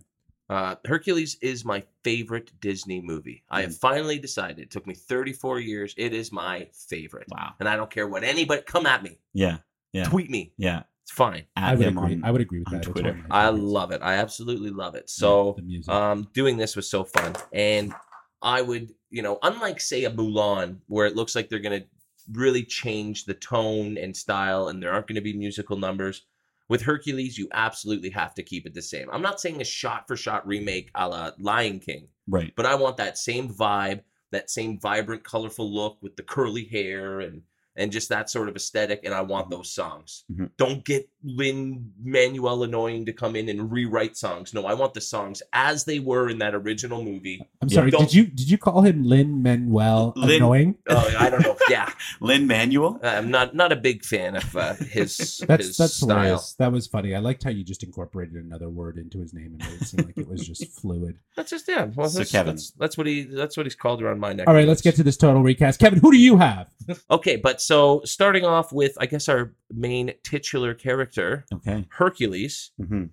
Uh, Hercules is my favorite Disney movie. I have finally decided. It took me 34 years. It is my favorite. Wow. And I don't care what anybody come at me. Yeah. Yeah. Tweet me. Yeah. It's fine. At I would him agree. on- I would agree with on that. It's Twitter. one of my I love it. I absolutely love it. So the music. um, doing this was so fun. And I would, you know, unlike say a Mulan, where it looks like they're going to really change the tone and style, and there aren't going to be musical numbers. With Hercules, you absolutely have to keep it the same. I'm not saying a shot for shot remake a la Lion King, Right. but I want that same vibe, that same vibrant, colorful look with the curly hair and and just that sort of aesthetic. And I want those songs. Mhm. Don't get Lin Manuel annoying to come in and rewrite songs. No, I want the songs as they were in that original movie. I'm sorry. Don't- Did you did you call him Lin Manuel annoying? Oh, I don't know. Yeah, Lin Manuel. I'm not not a big fan of uh, his That's his that's style. hilarious. That was funny. I liked how you just incorporated another word into his name and made it seem like it was just fluid. That's just yeah. Well, So that's, Kevin. that's, that's what he that's what he's called around my neck. All right, let's get to this total recast. Kevin, who do you have? Okay, but so starting off with I guess our main titular character Okay. Hercules. hmm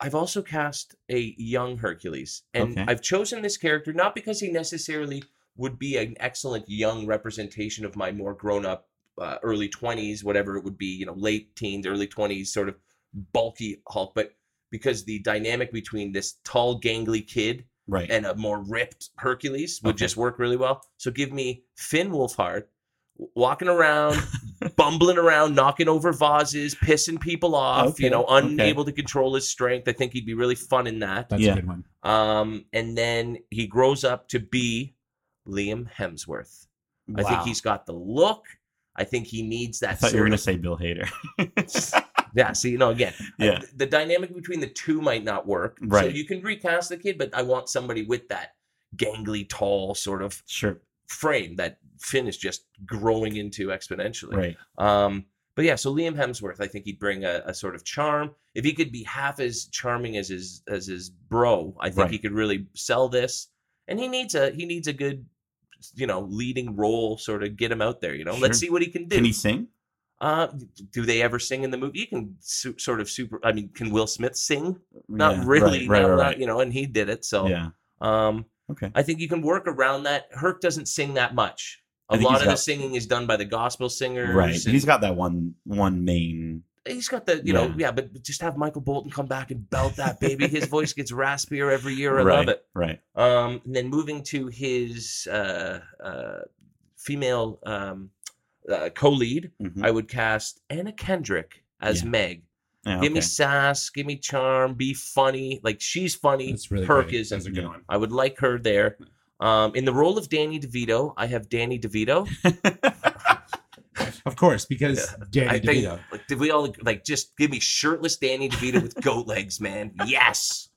I've also cast a young Hercules, and Okay. I've chosen this character not because he necessarily would be an excellent young representation of my more grown-up uh, early 20s whatever it would be you know late teens early 20s sort of bulky hulk but because the dynamic between this tall gangly kid Right. and a more ripped hercules would Okay. just work really well so give me finn wolfhard walking around bumbling around knocking over vases pissing people off Okay, you know okay. unable to control his strength i think he'd be really fun in that That's Yeah. a good one. um and then he grows up to be liam hemsworth i think he's got the look i think he needs I that thought you were going to say Bill Hader. yeah see you know again Yeah. the, the dynamic between the two might not work so Right. you can recast the kid but i want somebody with that gangly tall sort of sure. Frame that finn is just growing into exponentially Right. um but yeah so liam hemsworth i think he'd bring a, a sort of charm if he could be half as charming as his as his bro i think Right. he could really sell this and he needs a he needs a good you know leading role sort of get him out there you know let's see what he can do Can he sing? uh do they ever sing in the movie you can su- sort of super i mean can will smith sing not Yeah, really Right. Right. not- not, you know and he did it so Yeah. um Okay. i think you can work around that herc doesn't sing that much A lot of the singing is done by the gospel singers Right. and- He's got that one one main. He's got the, you know, Yeah. yeah, but just have Michael Bolton come back and belt that baby. His voice gets raspier every year. I right. love it. Right. Um, and then moving to his uh, uh, female um, uh, co-lead, Mhm. I would cast Anna Kendrick as Yeah. Meg. Yeah, Give me sass, give me charm, be funny. Like she's funny. That's really Herc great. isn't. That's a good one. I would like her there. Um, in the role of Danny DeVito, I have Danny DeVito. Of course, because Danny I think, DeVito. like, did we all like just give me shirtless Danny DeVito with goat legs, man? Yes,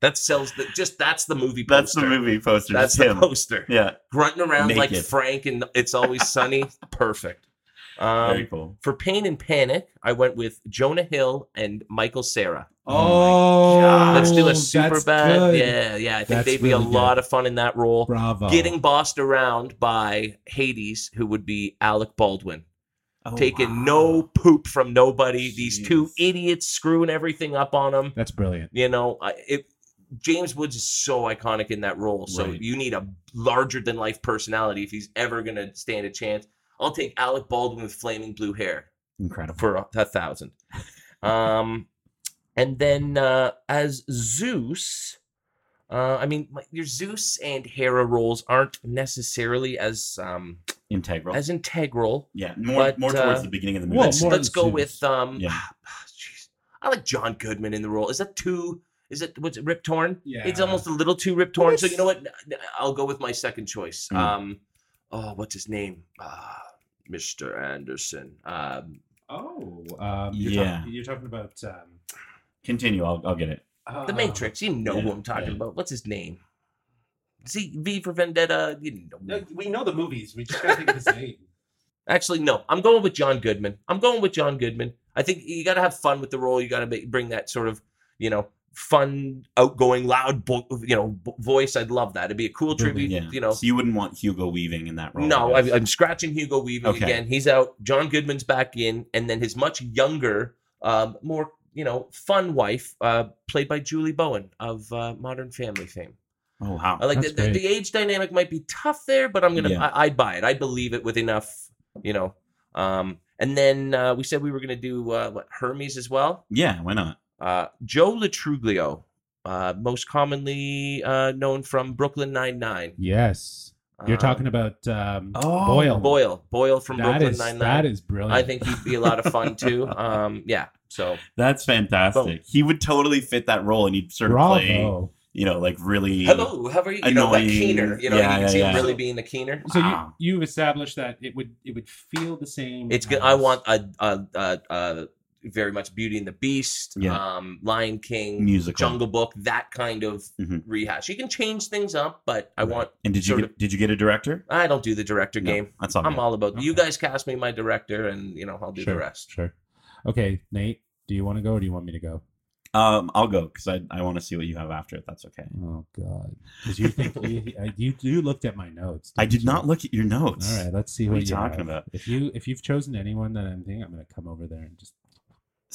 that sells. The, just that's the movie. Poster. That's the movie poster. That's That's the him. poster. Yeah. Grunting around like Frank and It's Always Sunny. Perfect. Um, Very cool. for Pain and Panic, I went with Jonah Hill and Michael Cera. Oh, Let's do a super bad. good. Yeah, yeah. I think That's they'd be a really good. lot of fun in that role. Bravo. Getting bossed around by Hades, who would be Alec Baldwin. Oh, taking wow. no poop from nobody. These two idiots screwing everything up on him. That's brilliant. You know, it. James Woods is so iconic in that role. So Right. you need a larger than life personality if he's ever going to stand a chance. I'll take Alec Baldwin with flaming blue hair Incredible. for a, a thousand. Um, and then uh, as Zeus, uh, I mean, my- your Zeus and Hera roles aren't necessarily as um, Integral. as integral. yeah. More but, more towards uh, the beginning of the movie. well, let's let's go Zeus. with um Yeah. jeez. I like John Goodman in the role. Is that too is it what's it Rip Torn? Yeah. It's almost a little too Rip Torn. So you know what? I'll go with my second choice. Mm. Um oh what's his name? Uh Mr. Anderson. Um Oh, um, you're Yeah. Talking, you're talking about um, Continue. I'll, I'll get it. The Matrix. You know who I'm talking yeah. about. What's his name? See V for Vendetta. You know. No, we know the movies. We just gotta think of his name. Actually, no. I'm going with John Goodman. I'm going with John Goodman. I think you got to have fun with the role. You got to bring that sort of, you know, fun, outgoing, loud, bo- you know, vo- voice. I'd love that. It'd be a cool tribute. Yeah. You know, so you wouldn't want Hugo Weaving in that role. no, I. I'm scratching Hugo Weaving Okay. again. He's out. John Goodman's back in, and then his much younger, um, more you know, fun wife, uh, played by Julie Bowen of uh, Modern Family fame. oh wow. I like the, the, the age dynamic might be tough there, but I'm gonna Yeah. I, I'd buy it. I believe it with enough, you know. Um, and then uh, we said we were gonna do uh, what Hermes as well. yeah, why not? Uh, Joe Lo Truglio, uh, most commonly uh, known from Brooklyn Nine Nine. Yes. You're talking about um, Oh, Boyle. Boyle, Boyle from That Brooklyn is Nine-Nine. is brilliant. I think he'd be a lot of fun too. Um, yeah. So That's fantastic. He would totally fit that role, and he'd sort of play, you know, like really. hello, how are you? You know that keener. You know, Yeah, you can yeah, see him yeah. really being the keener. So Wow. you you've established that it would it would feel the same. It's good. I want a, a, a, a very much Beauty and the Beast, Yeah. um, Lion King, Musical. Jungle Book, that kind of Mhm. rehash. You can change things up, but I Right. want. And did you sort get, did you get a director? I don't do the director No, game. That's all. I'm good. all about you guys cast me my director, and you know I'll do sure, the rest. Sure. Okay, Nate, do you want to go or do you want me to go? Um, I'll go because I I want to see what you have after. If that's okay. Oh God, because you think you, you you looked at my notes. I didn't did you? not look at your notes. All right, let's see What what, are you talking have. about? If you if you've chosen anyone that I'm thinking, I'm going to come over there and just.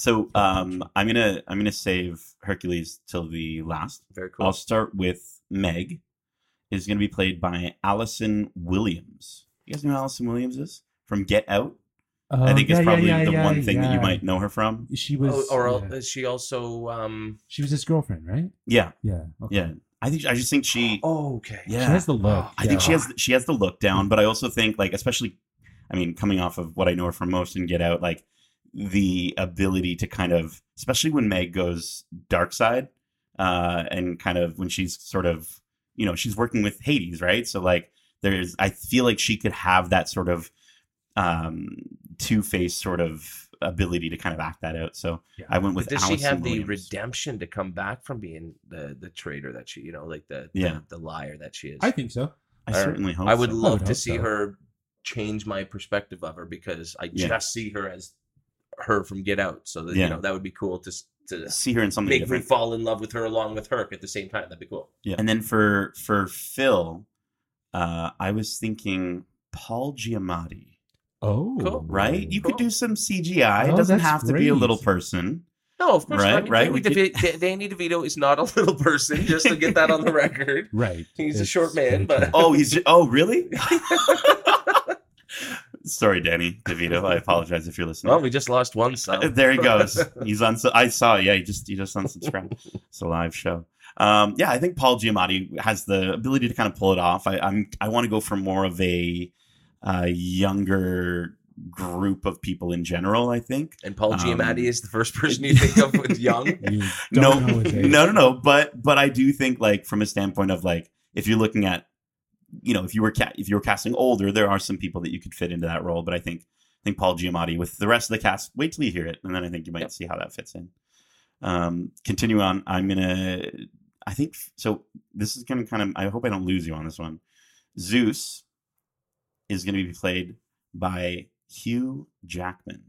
So um, I'm gonna I'm gonna save Hercules till the last. Very cool. I'll start with Meg. Is gonna be played by Allison Williams. You guys know who Allison Williams is from Get Out. I think it's Oh, probably yeah, yeah, the yeah, one thing that you might know her from. She was, Oh, or yeah. is she also? Um, she was his girlfriend, right? Yeah, Yeah. okay. yeah. I think I just think she. oh, okay. Yeah. She has the look. I think she has she has the look down, but I also think like especially, I mean, coming off of what I know her from most and Get Out, like the ability to kind of, especially when Meg goes dark side, uh, and kind of when she's sort of, you know, she's working with Hades, right? So like, there's, I feel like she could have that sort of, um, two face sort of ability to kind of act that out. So Yeah. I went with. But does she Allison have the Williams. redemption to come back from being the the traitor that she, you know, like the Yeah. the, the liar that she is? I think so. I Or- certainly hope. I would so. love would to see so. her change my perspective of her because I Yeah. just see her as her from Get Out. So that Yeah. you know that would be cool to to see her in something make different. me fall in love with her along with Herc at the same time. That'd be cool. Yeah. And then for for Phil, uh, I was thinking Paul Giamatti. Oh, Cool. Right? You could do some CGI. Oh, it doesn't have to be a little person. No, of course Right, not. I mean, right, Danny, could- DeVito, Danny DeVito is not a little person. Just to get that on the record. Right. He's a short man, but- Oh, he's oh really? Sorry, Danny DeVito. I apologize if you're listening. Well, we just lost one son. there he goes. He's on. I saw. Yeah, he just he just unsubscribed. it's a live show. Um, yeah, I think Paul Giamatti has the ability to kind of pull it off. I, I'm I want to go for more of a uh, younger group of people in general. I think. And Paul Um, Giamatti is the first person you think of with young. You no, don't know his age. no, no, no. But but I do think like from a standpoint of like if you're looking at, you know, if you were ca- if you were casting older, there are some people that you could fit into that role. But I think I think Paul Giamatti with the rest of the cast. Wait till you hear it, and then I think you might Yep. see how that fits in. Um, continue on. I'm gonna. I think so. This is gonna kind of. I hope I don't lose you on this one. Zeus is gonna be played by Hugh Jackman.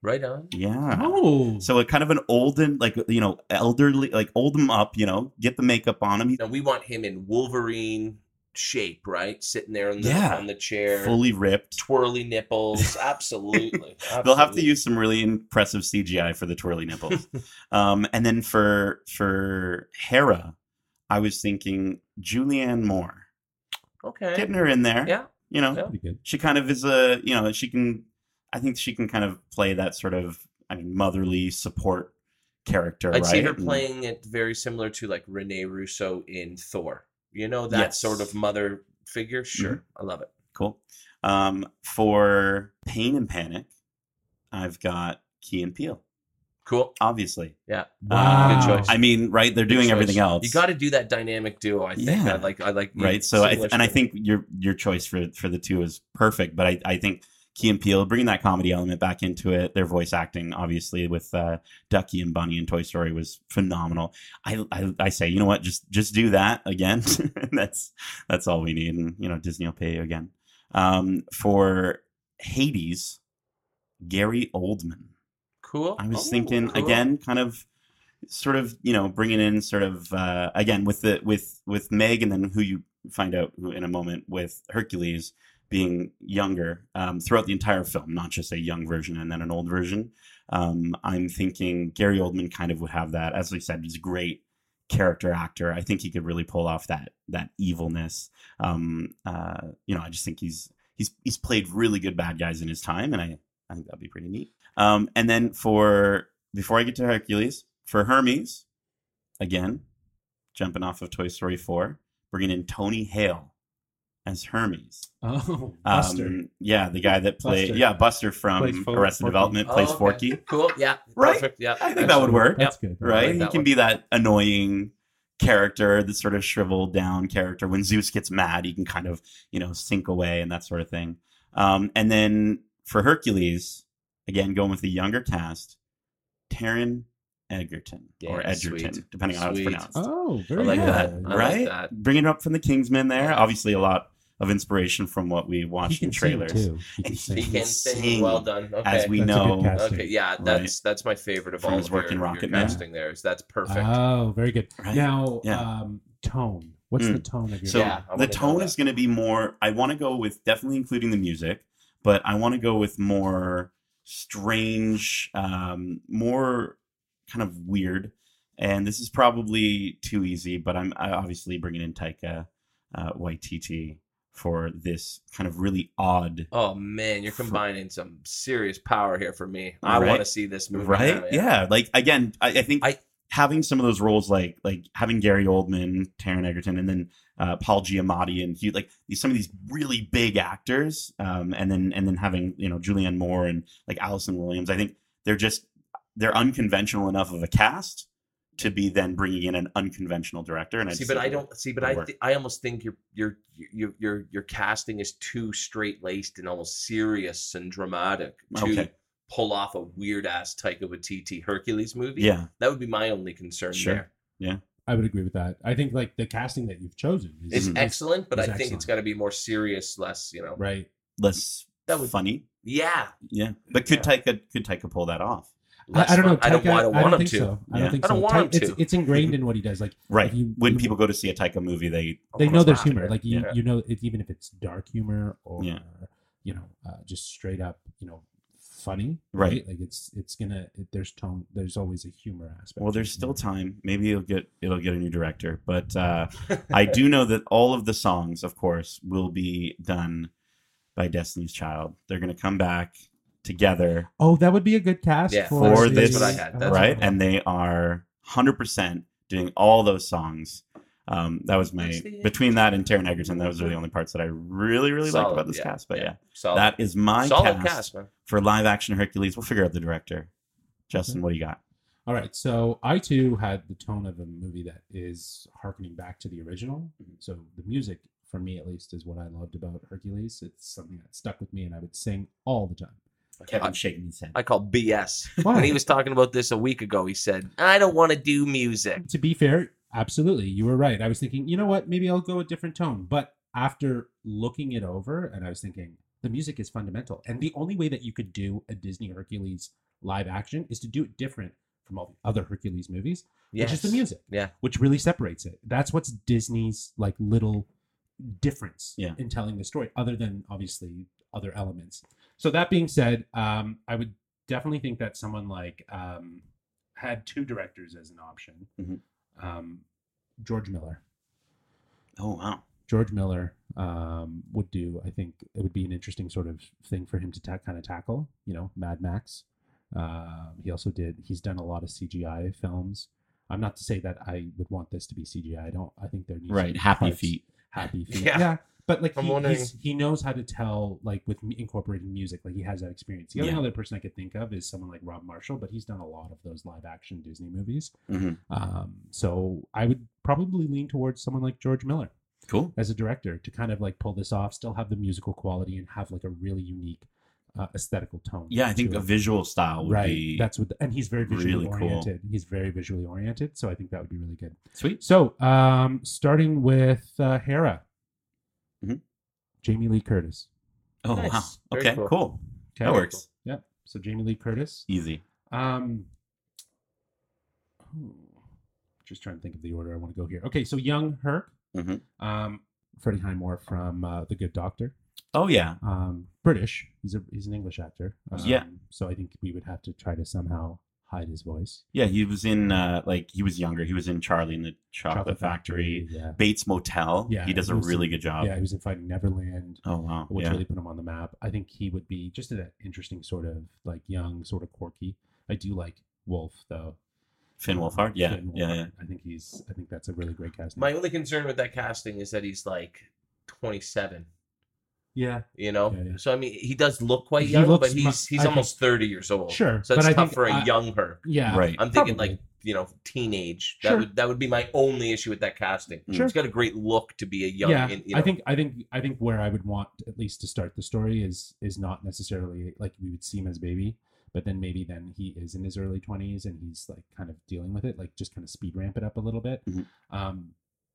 Right on. Yeah. Oh, So a kind of an olden, like you know, elderly, like old him up. You know, get the makeup on him. He's Now we want him in Wolverine shape, right? Sitting there on the Yeah. on the chair, fully ripped. twirly nipples. Absolutely. They'll have to use some really impressive CGI for the twirly nipples. um, and then for for Hera, I was thinking Julianne Moore, Okay. getting her in there. Yeah. You know, Yeah. she kind of is a you know she can. I think she can kind of play that sort of I mean motherly support character. I'd right? see her And- playing it very similar to like Rene Russo in Thor. You know that Yes. sort of mother figure. Sure, Mm-hmm. I love it. Cool. Um, for Pain and Panic, I've got Key and Peele. Cool. obviously. Yeah. Wow. Good choice. I mean, right? They're doing Good everything else. You got to do that dynamic duo. I think. Yeah. I like. I like. right. So, I, and I think your your choice for for the two is perfect. But I, I think Key and Peele bringing that comedy element back into it. Their voice acting, obviously, with uh, Ducky and Bunny in Toy Story was phenomenal. I, I I say, you know what? Just just do that again. that's that's all we need, and you know, Disney will pay you again. Um, for Hades, Gary Oldman. cool. I was Oh, thinking cool. again, kind of sort of you know bringing in sort of uh, again with the with with Meg and then who you find out who in a moment with Hercules being younger um, throughout the entire film, not just a young version and then an old version. Um, I'm thinking Gary Oldman kind of would have that. As I said, he's a great character actor. I think he could really pull off that that evilness. Um, uh, you know, I just think he's he's he's played really good bad guys in his time, and I I think that'd be pretty neat. Um, and then for before I get to Hercules, for Hermes, again, jumping off of Toy Story four, bringing in Tony Hale as Hermes. Oh, Buster. Um, yeah, the guy that played Buster. yeah Buster from Plays Fo- Arrested Forky. Development Oh, plays okay. Forky. Cool. Yeah. Right? Perfect. Yeah. I think that would work. That's good. right? like he can one. be that annoying character, the sort of shriveled down character. When Zeus gets mad, he can kind of, you know, sink away and that sort of thing. Um, and then for Hercules, again, going with the younger cast, Taron Egerton or Edgerton, sweet. depending on how it's Sweet. pronounced. Oh, very I like good. that. I like right? that. Bringing it up from the Kingsman there. Yeah. Obviously, a lot of inspiration from what we watched in can sing trailers. too. He And can sing. He can can sing, sing. Well done. Okay. As we That's a good know. Okay, yeah, that's that's my favorite of From all his of work your, in your Rocket Man. casting there. Is that's perfect. Oh, very good. Right. Now, Yeah. um, tone. What's Mm. the tone of your? So Yeah, the tone is going to be more. I want to go with definitely including the music, but I want to go with more strange, um, more kind of weird. And this is probably too easy, but I'm I obviously bringing in Taika uh, Waititi for this kind of really odd. oh man, you're combining some serious power here for me. I Right? want to see this movie. right? now, man. yeah. Like again, I, I think I- having some of those roles, like like having Gary Oldman, Taron Egerton, and then uh, Paul Giamatti, and Hugh, like some of these really big actors, um, and then and then having you know Julianne Moore and like Allison Williams. I think they're just they're unconventional enough of a cast to be then bringing in an unconventional director. And I See, but I don't see. But I, th- I almost think your your your your your casting is too straight laced and almost serious and dramatic to Okay. pull off a weird ass Taika Waititi Hercules movie. yeah, that would be my only concern Sure. there. Yeah. I would agree with that. I think like the casting that you've chosen is, It's Mhm. excellent, but I It's think it's got to be more serious, less you know. right. less That would- funny. Yeah, Yeah, but could Taika could Taika pull that off? I, I don't know. fun. I don't, Taika- I don't want him think to. So. I Yeah. don't think I don't so. want Ta- him it's, to. it's ingrained in what he does. Like Right. you- when you- people go to see a Taika movie, they they know there's humor. good. Like you, Yeah. you know, it, even if it's dark humor or Yeah. you know, uh, just straight up, you know, funny. Right. Like it's it's gonna. It, there's tone. There's always a humor aspect. Well, there's it. still time. Maybe it'll get it'll get a new director, but uh, I do know that all of the songs, of course, will be done by Destiny's Child. They're going to come back together, Oh, that would be a good cast Yeah, for, for the- this, what I had. That's right? what- And they are 100% doing all those songs. Um, that was my between that and Taron Egerton. Those are the only parts that I really, really liked about this yeah, cast. But yeah, Solid. that is my solid cast, cast, for live action Hercules. We'll figure out the director. Justin, what do you got? All right, so I too had the tone of a movie that is harkening back to the original. Mhm. So the music, for me at least, is what I loved about Hercules. It's something that stuck with me, and I would sing all the time. Kevin shaking his head. I call BS. Why? When he was talking about this a week ago, he said, "I don't want to do music." to be fair, absolutely, you were right. I was thinking, you know what, maybe I'll go a different tone. But after looking it over, and I was thinking, the music is fundamental, and the only way that you could do a Disney Hercules live action is to do it different from all the other Hercules movies, which is the music. Yeah. which really separates it. That's what's Disney's like little difference Yeah. in telling the story, other than obviously other elements. So that being said, um, I would definitely think that someone like um, had two directors as an option. Mhm. Um, George Miller. Oh wow. George Miller um, would do. I think it would be an interesting sort of thing for him to ta- kind of tackle. You know, Mad Max. Um, he also did. He's done a lot of CGI films. I'm not to say that I would want this to be CGI. I don't. I think there needs to Right. be Happy parts- feet. Happy feet. Yeah. Yeah. But like I'm he, wondering- he's, he knows how to tell like with incorporating music. Like he has that experience. The only Yeah. other person I could think of is someone like Rob Marshall, but he's done a lot of those live action Disney movies. hmm Um, so I would probably lean towards someone like George Miller Cool. as a director to kind of like pull this off, still have the musical quality, and have like a really unique uh, aesthetical tone. Yeah, I think a visual style would right. be That's what, and he's very visually really cool. oriented. He's very visually oriented, so I think that would be really good. sweet. So, um, starting with uh, Hera, Mhm. Jamie Lee Curtis. Oh Nice. wow. Very Okay, cool. cool. Okay. That works. Yep. So Jamie Lee Curtis. Easy. Um, just trying to think of the order I want to go here. Okay, so young Herc, Mhm. um, Freddie Highmore from uh, The Good Doctor, Oh yeah, um, British. He's a he's an English actor. Um, Yeah. So I think we would have to try to somehow hide his voice. yeah. He was in uh, like he was younger. He was in Charlie and the Chocolate, Factory, Yeah. Bates Motel. Yeah, he does he a really in- good job. Yeah, he was in Finding Neverland. Oh wow. which yeah. really put him on the map. I think he would be just an interesting sort of like young, sort of quirky. I do like Wolf though. Finn Wolfhard. Yeah, Finn yeah, yeah. I think he's. I think that's a really great casting. My only concern with that casting is that he's like 27. Yeah, You know, Yeah, yeah. so I mean, he does look quite He young, but looks mu- he's he's I think- almost 30 years old. Sure, so but it's tough think for a I- young her. yeah, Right. I'm thinking Probably. like you know teenage. That Sure. would that would be my only issue with that casting. Sure. He's got a great look to be a young. yeah. in- you know, I think. I think. I think where I would want at least to start the story is is not necessarily like we would see him as a baby, but then maybe then he is in his early twenties and he's like kind of dealing with it, like just kind of speed ramp it up a little bit. Mhm. Um,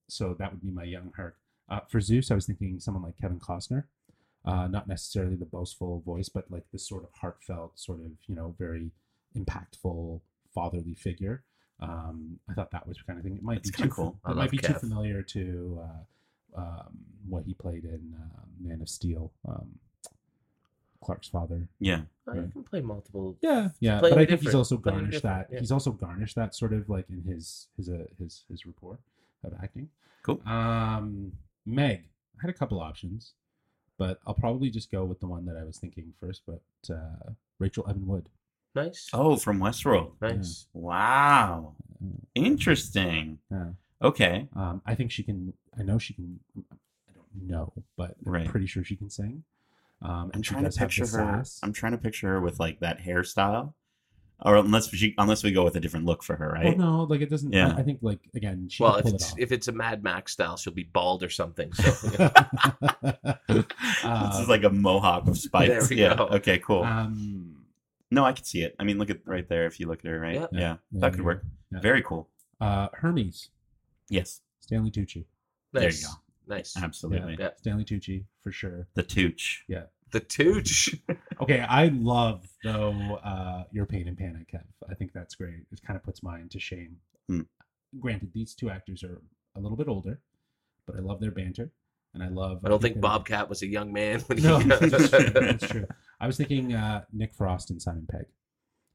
so that would be my young Herc. Uh, for Zeus, I was thinking someone like Kevin Costner. Uh, not necessarily the boastful voice, but like this sort of heartfelt, sort of you know, very impactful fatherly figure. Um, I thought that was kind of thing. It might That's be too cool. It might love be too familiar to uh, um, what he played in uh, Man of Steel. Um, Clark's father. yeah. I can play multiple. Yeah, yeah, but I him think he's also garnished that. yeah. He's also garnished that sort of like in his his uh, his his rapport of acting. Cool. Um, Meg, I had a couple options, but I'll probably just go with the one that I was thinking first. But uh, Rachel Evan Wood. Nice. Oh, from Westworld. nice. Wow. Interesting. Yeah. Okay. Um, I think she can. I know she can. I don't know, but Right. I'm pretty sure she can sing. Um, and I'm trying to picture her. sass. I'm trying to picture her with like that hairstyle, or unless she, unless we go with a different look for her, right? Well, no, like it doesn't. Yeah. I, I think like again, she Well, if pull it's it if it's a Mad Max style, she'll be bald or something. So off. this Um, is like a mohawk with spikes. There we yeah. go. Okay. Cool. um, no, I can see it. I mean, look at right there. If you look at her, right? Yeah. Yeah. Yeah, that could work. yeah. Very cool. uh, Hermes, Yes. Stanley Tucci. There you go. Nice. Absolutely. Yeah. Stanley Tucci for sure. The Tooch. Yeah. The Tooch. Okay, I love though uh, your pain and panic, Kev. I think that's great. It kind of puts mine to shame. Hmm. Granted, these two actors are a little bit older, but I love their banter, and I love. I don't think Bobcat was a young man when he. No, that's true. That's true. I was thinking uh, Nick Frost and Simon Pegg.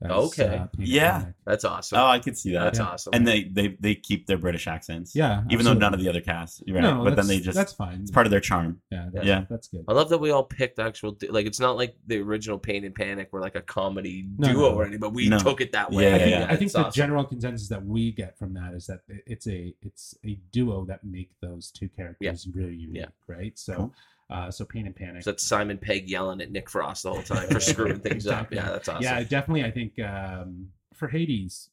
As, Okay. uh, Yeah. Panic. That's awesome. Oh, I could see that. That's yeah. awesome. And they, they they keep their British accents. Yeah, Even though none of the other cast, right? No, but then they just that's fine. it's part of their charm. yeah, that's, Yeah. that's good. I love that we all picked actual like it's not like the original Pain and Panic were like a comedy No, duo no. or anything, but we No. took it that way. Yeah, I think, yeah, I think the awesome. general consensus that we get from that is that it's a it's a duo that make those two characters really unique, right? So, Cool. Uh, so Pain and Panic. So that's Simon Pegg yelling at Nick Frost the whole time for screwing things Exactly. up. Yeah, that's awesome. Yeah, definitely. I think um, for Hades,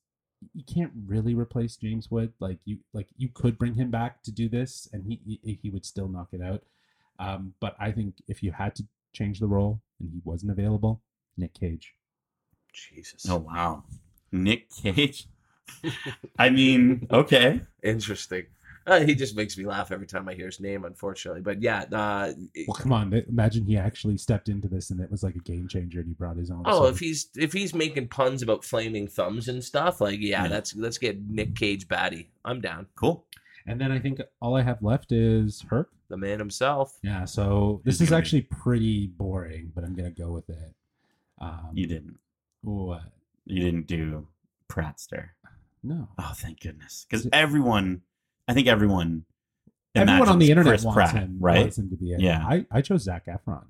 you can't really replace James Wood. Like you, like you could bring him back to do this, and he he, he would still knock it out. Um, but I think if you had to change the role and he wasn't available, Nick Cage. Jesus. Oh wow, Nick Cage. I mean, okay. Interesting. Uh, he just makes me laugh every time I hear his name, unfortunately. But yeah, uh, Well, come on. Imagine he actually stepped into this and it was like a game changer, and he brought his own. oh, sort if he's if he's making puns about flaming thumbs and stuff, like yeah, Yeah. that's let's get Nick Cage batty. I'm down. Cool. and then I think all I have left is Herc. The man himself. Yeah. So this is actually pretty boring, but I'm gonna go with it. Um, You didn't. What? You didn't do Pratster. No. Oh, thank goodness. Because Is it- everyone, I think everyone, Everyone on the internet Chris wants Pratt, him, right? wants him to be it. Yeah. I, I chose Zac Efron.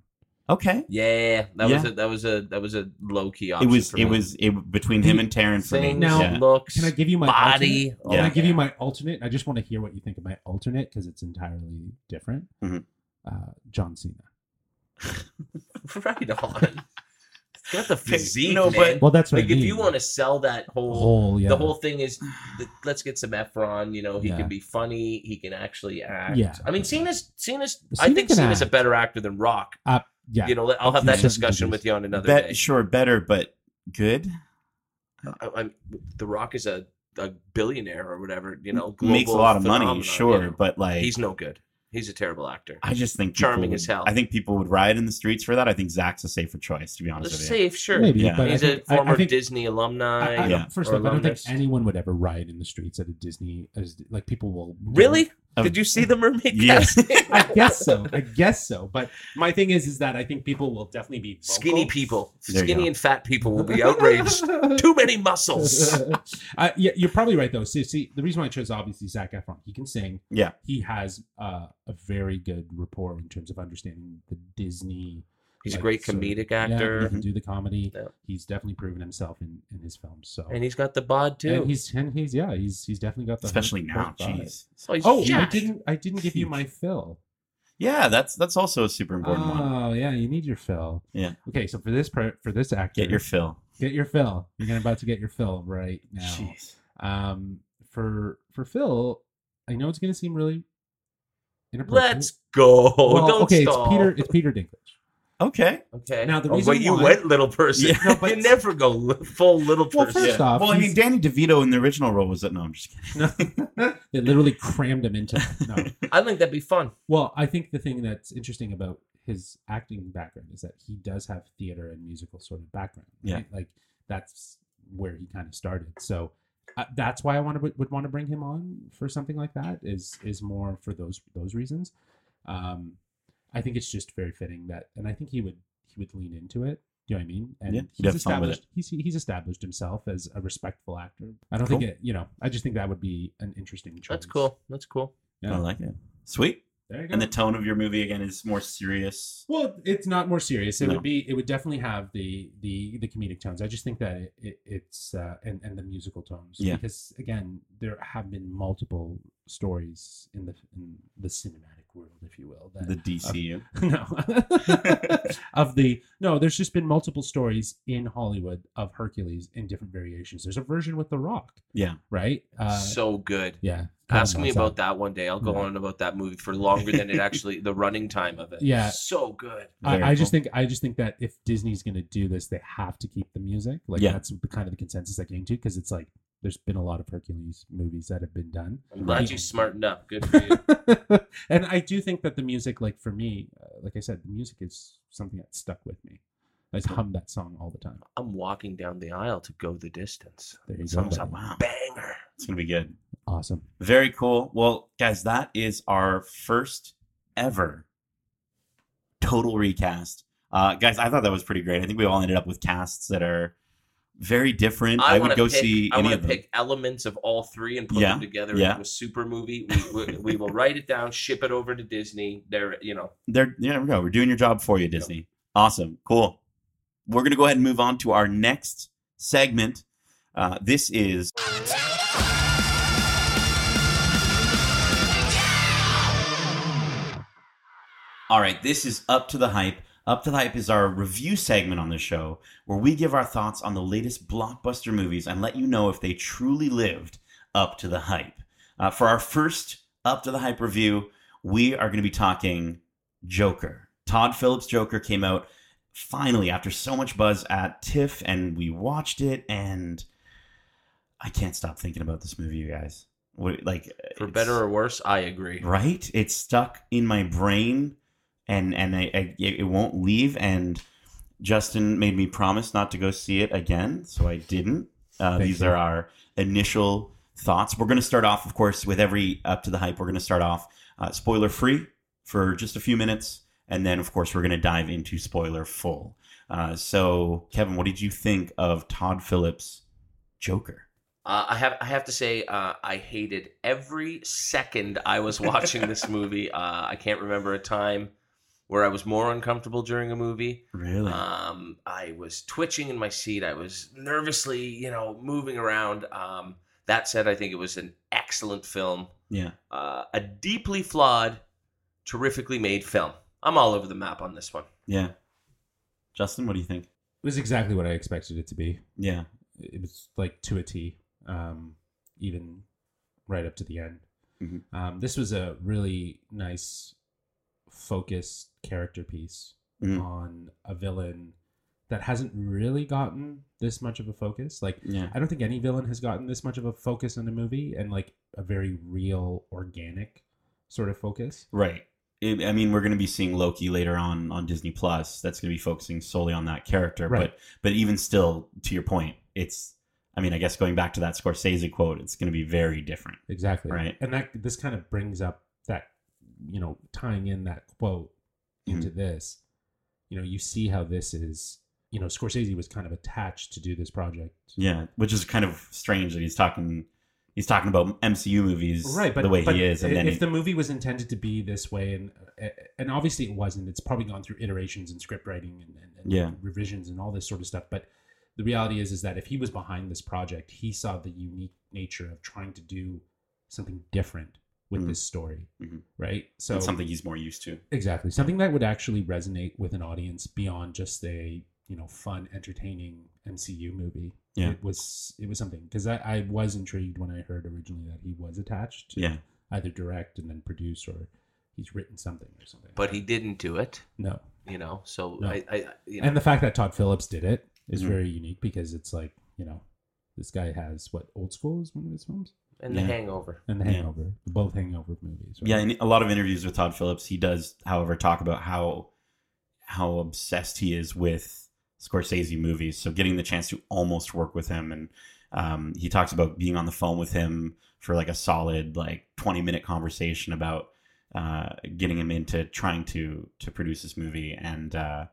Okay. Yeah, that was a that was a that was a low key option. It was. for It me. was. It between him and Taryn for me. Things, Now- yeah. looks, Can I give you my body. alternate? Oh, Can I give you my alternate? I just want to hear what you think of my alternate because it's entirely different. Mhm. Uh, John Cena. right on. It's got the physique, No, man. but- Well, that's what like I if you want to sell that whole whole, yeah, the whole thing is th- let's get some Efron. You know, he Yeah. can be funny. He can actually act. Yeah. I mean, Cena's Cena's. I think can Cena's a better actor than Rock. uh, yeah, You know, I'll have that discussion with you on another Bet, day. sure, better, but good. I, I'm, the Rock is a, a billionaire or whatever. You know, makes a lot of money, sure, you know. but like he's no good. He's a terrible actor. I just think Charming people as hell. I think people would riot in the streets for that. I think Zac's a safer choice, to be honest with you. Safe, sure. Maybe, Yeah. but He's I a think, former I think, Disney alumni. I, I, Yeah. First or off, I don't think anyone would ever riot in the streets at a Disney. As like people will Really? Did you see the mermaid Yes. I guess so. I guess so. But my thing is, is that I think people will definitely be vocal. Skinny people, There you skinny go. and fat people will be outraged. Too many muscles. uh, yeah, you're probably right though. See, see, the reason why I chose obviously Zac Efron. He can sing. Yeah. He has uh, a very good rapport in terms of understanding the Disney. He's a great sort of- comedic Yeah, actor, he can do the comedy. Yeah. He's definitely proven himself in, in his films. So and he's got the bod too. And he's and he's yeah he's he's definitely got the Especially now, jeez. oh, Oh, I didn't I didn't give you my fill. Yeah, that's that's also a super important one. Oh yeah, you need your fill. Yeah. Okay, so for this per- for this actor, Get your fill. get your fill. You're gonna about to get your fill right now. Jeez. Um, for for Phil, I know it's gonna seem really inappropriate. Let's go. Well, Don't okay, stall. it's Peter. It's Peter Dinklage. Okay. Okay. Now, the oh, reason but you why- went little person. Yeah. No, but- you never go full little person. Well, person. first off, Well, I mean, Danny DeVito in the original role was that. No, I'm just kidding. No, they literally crammed him into. No, I think that'd be fun. Well, I think the thing that's interesting about his acting background is that he does have theater and musical sort of background. Yeah. right? like that's where he kind of started. So uh, that's why I want to would want to bring him on for something like that. Is is more for those those reasons. Um, I think it's just very fitting that, and I think he would he would lean into it. Do you know what I mean? And Yeah, he's have fun with established he's he's established himself as a respectful actor. I don't Cool. think it. You know, I just think that would be an interesting choice. That's cool. That's cool. Yeah. I like it. Sweet. There you go. And the tone of your movie again is more serious. Well, it's not more serious. It No. would be. It would definitely have the the the comedic tones. I just think that it, it it's uh, and and the musical tones. Yeah. Because again, there have been multiple stories in the in the cinematic world, if you will. That, The DCU. no, of the no. There's just been multiple stories in Hollywood of Hercules in different variations. There's a version with The Rock, yeah. right? Uh, so good. yeah. Ask me about that one day. I'll go Yeah. on about that movie for longer than it actually the running time of it. Yeah. So good. I, I just think I just think that if Disney's going to do this, they have to keep the music. Like Yeah. that's the kind of the consensus I came to because it's like there's been a lot of Hercules movies that have been done, I'm glad Right. you smartened up. Good for you. and I do think that the music, like for me, uh, like I said, the music is something that stuck with me. I just hum that song all the time. I'm walking down the aisle to go the distance. There you go. Sounds a. Wow. banger. It's going to be good. Awesome. Very cool. Well, guys, that is our first ever total recast. Uh, guys, I thought that was pretty great. I think we all ended up with casts that are very different. I, would wanna go pick, see I want to pick elements of all three and put Yeah, them together yeah. into a super movie. We, we, we will write it down, ship it over to Disney. They're you know There, there we go. We're doing your job for you, Disney. Awesome. Cool. We're going to go ahead and move on to our next segment. Uh, this is. All right, this is Up to the Hype. Up to the Hype is our review segment on the show where we give our thoughts on the latest blockbuster movies and let you know if they truly lived up to the hype. Uh, for our first Up to the Hype review, we are going to be talking Joker. Todd Phillips' Joker came out finally after so much buzz at TIFF, and we watched it, and I can't stop thinking about this movie, you guys. What, like, for better or worse. I agree. right? It's stuck in my brain, and and I, I, it won't leave. And Justin made me promise not to go see it again, so I didn't. Uh, these you. are our initial thoughts. We're going to start off, of course, with every up to the hype. We're going to start off uh, spoiler free for just a few minutes, and then, of course, we're going to dive into spoiler full. Uh, so, Kevin, what did you think of Todd Phillips' Joker? Uh, I have I have to say uh, I hated every second I was watching this movie. Uh, I can't remember a time where I was more uncomfortable during a movie. Really? Um, I was twitching in my seat. I was nervously, you know, moving around. Um, that said, I think it was an excellent film, yeah. uh, a deeply flawed, terrifically made film. I'm all over the map on this one. Yeah. Justin, what do you think? It was exactly what I expected it to be. Yeah. It was like to a T, um, even right up to the end. Mhm. Um, this was a really nice, focused character piece Mhm. on a villain that hasn't really gotten this much of a focus. Like, Yeah. I don't think any villain has gotten this much of a focus in a movie and like a very real, organic sort of focus. Right. It, I mean, we're going to be seeing Loki later on on Disney Plus. That's going to be focusing solely on that character. Right. But but even still, to your point, it's. I mean, I guess going back to that Scorsese quote, it's going to be very different. Exactly. Right. And that this kind of brings up that, you know, tying in that quote into Mm-hmm. this, you know, you see how this is, you know, Scorsese was kind of attached to do this project. Yeah, which is kind of strange that he's talking. He's talking about MCU movies Right, but the way but he is, and then if he, the movie was intended to be this way, and and obviously it wasn't, it's probably gone through iterations and script writing and, and, and Yeah. revisions and all this sort of stuff. But the reality is, is that if he was behind this project, he saw the unique nature of trying to do something different with Mhm. this story, Mhm. right? So it's something he's more used to. Exactly. Something that would actually resonate with an audience beyond just a, you know, fun, entertaining MCU movie. Yeah. It was it was something because I, I was intrigued when I heard originally that he was attached to Yeah, either direct and then produce or he's written something or something. But he didn't do it, no. you know. So No. I, I, you know, And the fact that Todd Phillips did it is Mhm. very unique because it's like, you know, this guy has what Old School is one of his films? And Yeah. the Hangover. And The Yeah. Hangover. Both Hangover movies. right? yeah. In a lot of interviews with Todd Phillips, he does, however, talk about how how obsessed he is with Scorsese movies. So getting the chance to almost work with him, and um, he talks about being on the phone with him for like a solid like twenty minute conversation about uh, getting him into trying to to produce this movie, and uh,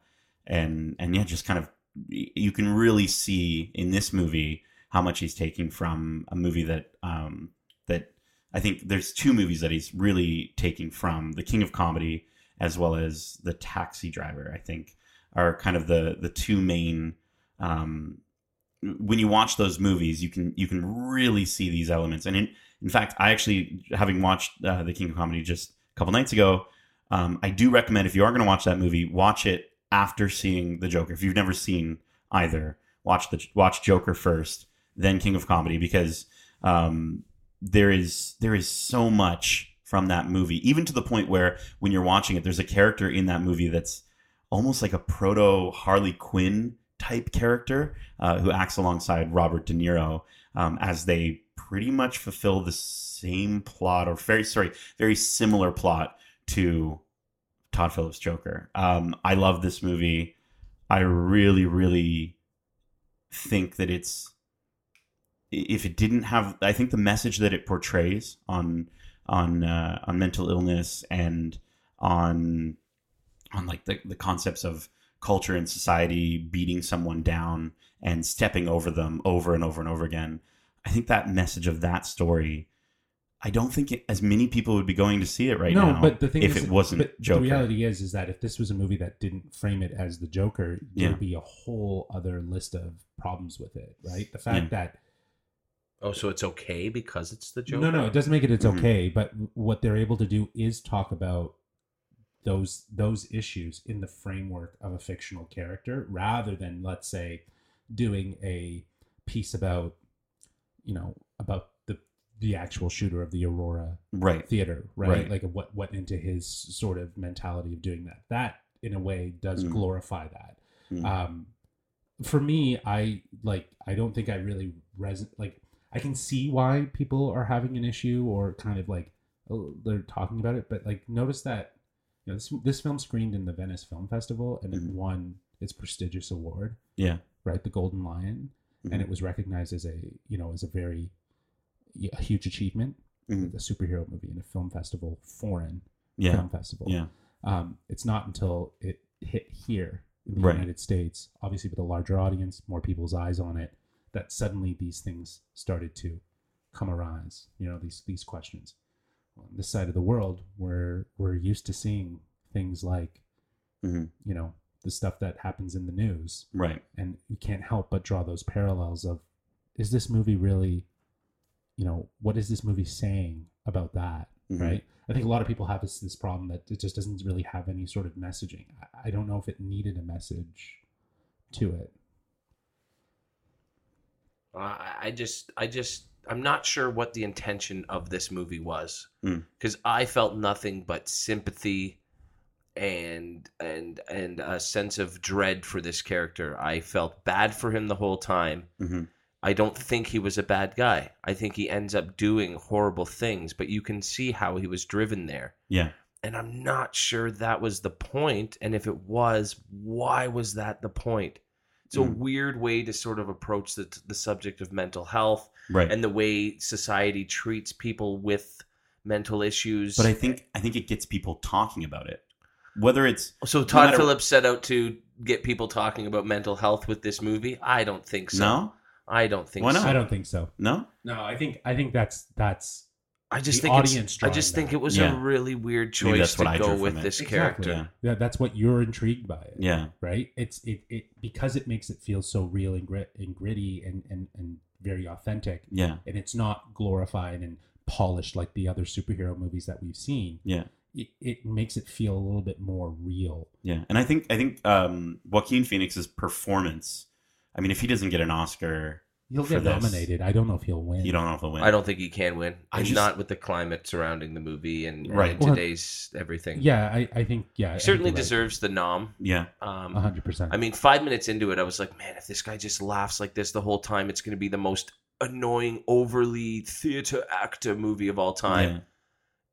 and and yeah, just kind of you can really see in this movie how much he's taking from a movie that um, that I think there's two movies that he's really taking from the King of Comedy as well as the Taxi Driver. I think are kind of the the two main. Um, when you watch those movies, you can you can really see these elements. And in in fact, I actually having watched uh, the King of Comedy just a couple nights ago, um, I do recommend if you are going to watch that movie, watch it after seeing the Joker. If you've never seen either, watch the watch Joker first, then King of Comedy because um, there is there is so much from that movie, even to the point where when you're watching it, there's a character in that movie that's almost like a proto Harley Quinn type character uh, who acts alongside Robert De Niro um, as they pretty much fulfill the same plot or very sorry very similar plot to Todd Phillips Joker. Um, I love this movie. I really really think that it's if it didn't have I think the message that it portrays on on uh, on mental illness and on on like the, the concepts of culture and society beating someone down and stepping over them over and over and over again. I think that message of that story, I don't think it, as many people would be going to see it right no, now. but the thing if is, it wasn't Joker. the reality is, is that if this was a movie that didn't frame it as the Joker, there'd be a whole other list of problems with it, right? The fact Yeah. that Oh, so it's okay because it's the Joker. no, no, it doesn't make it it's Mhm. okay. But what they're able to do is talk about those those issues in the framework of a fictional character, rather than let's say doing a piece about you know about the the actual shooter of the Aurora right. theater, right? Right. Like what went into his sort of mentality of doing that. That in a way does Mm. glorify that. Mm. Um, for me, I like. I don't think I really reson like. I can see why people are having an issue or kind of like they're talking about it, but like notice that you know this this film screened in the Venice Film Festival and it Mhm. won its prestigious award, Yeah. right? The Golden Lion, Mhm. and it was recognized as a you know as a very a huge achievement, Mhm. a superhero movie in a film festival, foreign Yeah. film festival. Yeah. Um, it's not until it hit here in the Right. United States, obviously with a larger audience, more people's eyes on it, that suddenly these things started to come arise. You know, these these questions. On this side of the world, we're we're used to seeing things like, Mhm. you know, the stuff that happens in the news, Right. and you can't help but draw those parallels of, is this movie really, you know, what is this movie saying about that? Mhm. right? I think a lot of people have this this problem that it just doesn't really have any sort of messaging. I, I don't know if it needed a message to it. I I just, I just, I'm not sure what the intention of this movie was Mm. because I felt nothing but sympathy and and and a sense of dread for this character. I felt bad for him the whole time, Mhm. I don't think he was a bad guy. I think he ends up doing horrible things, but you can see how he was driven there. Yeah. And I'm not sure that was the point. And if it was, why was that the point? It's a Mm. weird way to sort of approach the, the subject of mental health Right. and the way society treats people with mental issues. but I think I think it gets people talking about it. Whether it's so Todd matter- Phillips set out to get people talking about mental health with this movie. I don't think so. no, I don't think Why so. I don't think so. no, No, I think I think that's that's I just the think audience I just drawing think that. it was Yeah. a really weird choice to I go with this Exactly. character. Yeah. that, that's what you're intrigued by it. yeah, right? It's it, it because it makes it feel so real and grit and gritty and, and, and very authentic, yeah, and it's not glorified and polished like the other superhero movies that we've seen. yeah, It, it makes it feel a little bit more real. yeah. And I think I think um, Joaquin Phoenix's performance. I mean, if he doesn't get an Oscar, He'll get this. nominated. I don't know if he'll win. you don't know if he'll win. I don't think he can win. I and just- not with the climate surrounding the movie and, and Right. Well, today's everything. Yeah, I, I think yeah. He think certainly you're right. deserves the nom. Yeah, Um, A hundred percent. I mean, five minutes into it, I was like, man, if this guy just laughs like this the whole time, it's going to be the most annoying, overly theater actor movie of all time.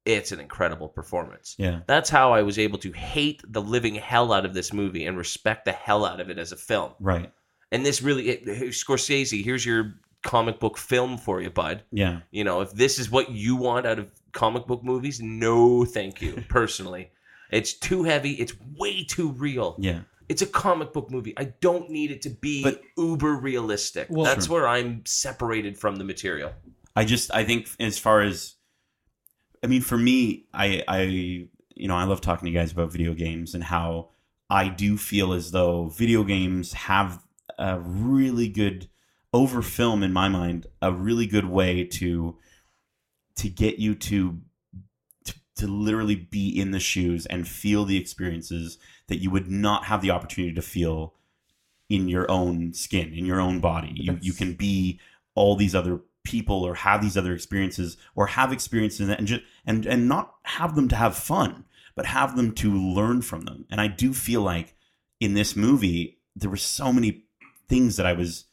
It's an incredible performance. yeah, yeah, That's how I was able to hate the living hell out of this movie and respect the hell out of it as a film. right. And this really, it, Scorsese, here's your comic book film for you, bud. Yeah, You know, if this is what you want out of comic book movies, no, thank you. Personally, it's too heavy. It's way too real. yeah. It's a comic book movie. I don't need it to be But- uber realistic. Well- That's Sure. where I'm separated from the material. I just I think as far as I mean for me I I you know I love talking to you guys about video games and how I do feel as though video games have a really good over film in my mind a really good way to to get you to to, to literally be in the shoes and feel the experiences that you would not have the opportunity to feel in your own skin in your own body. You you can be all these other people or have these other experiences or have experiences and just and and not have them to have fun but have them to learn from them. And i do feel like in this movie there were so many things that i was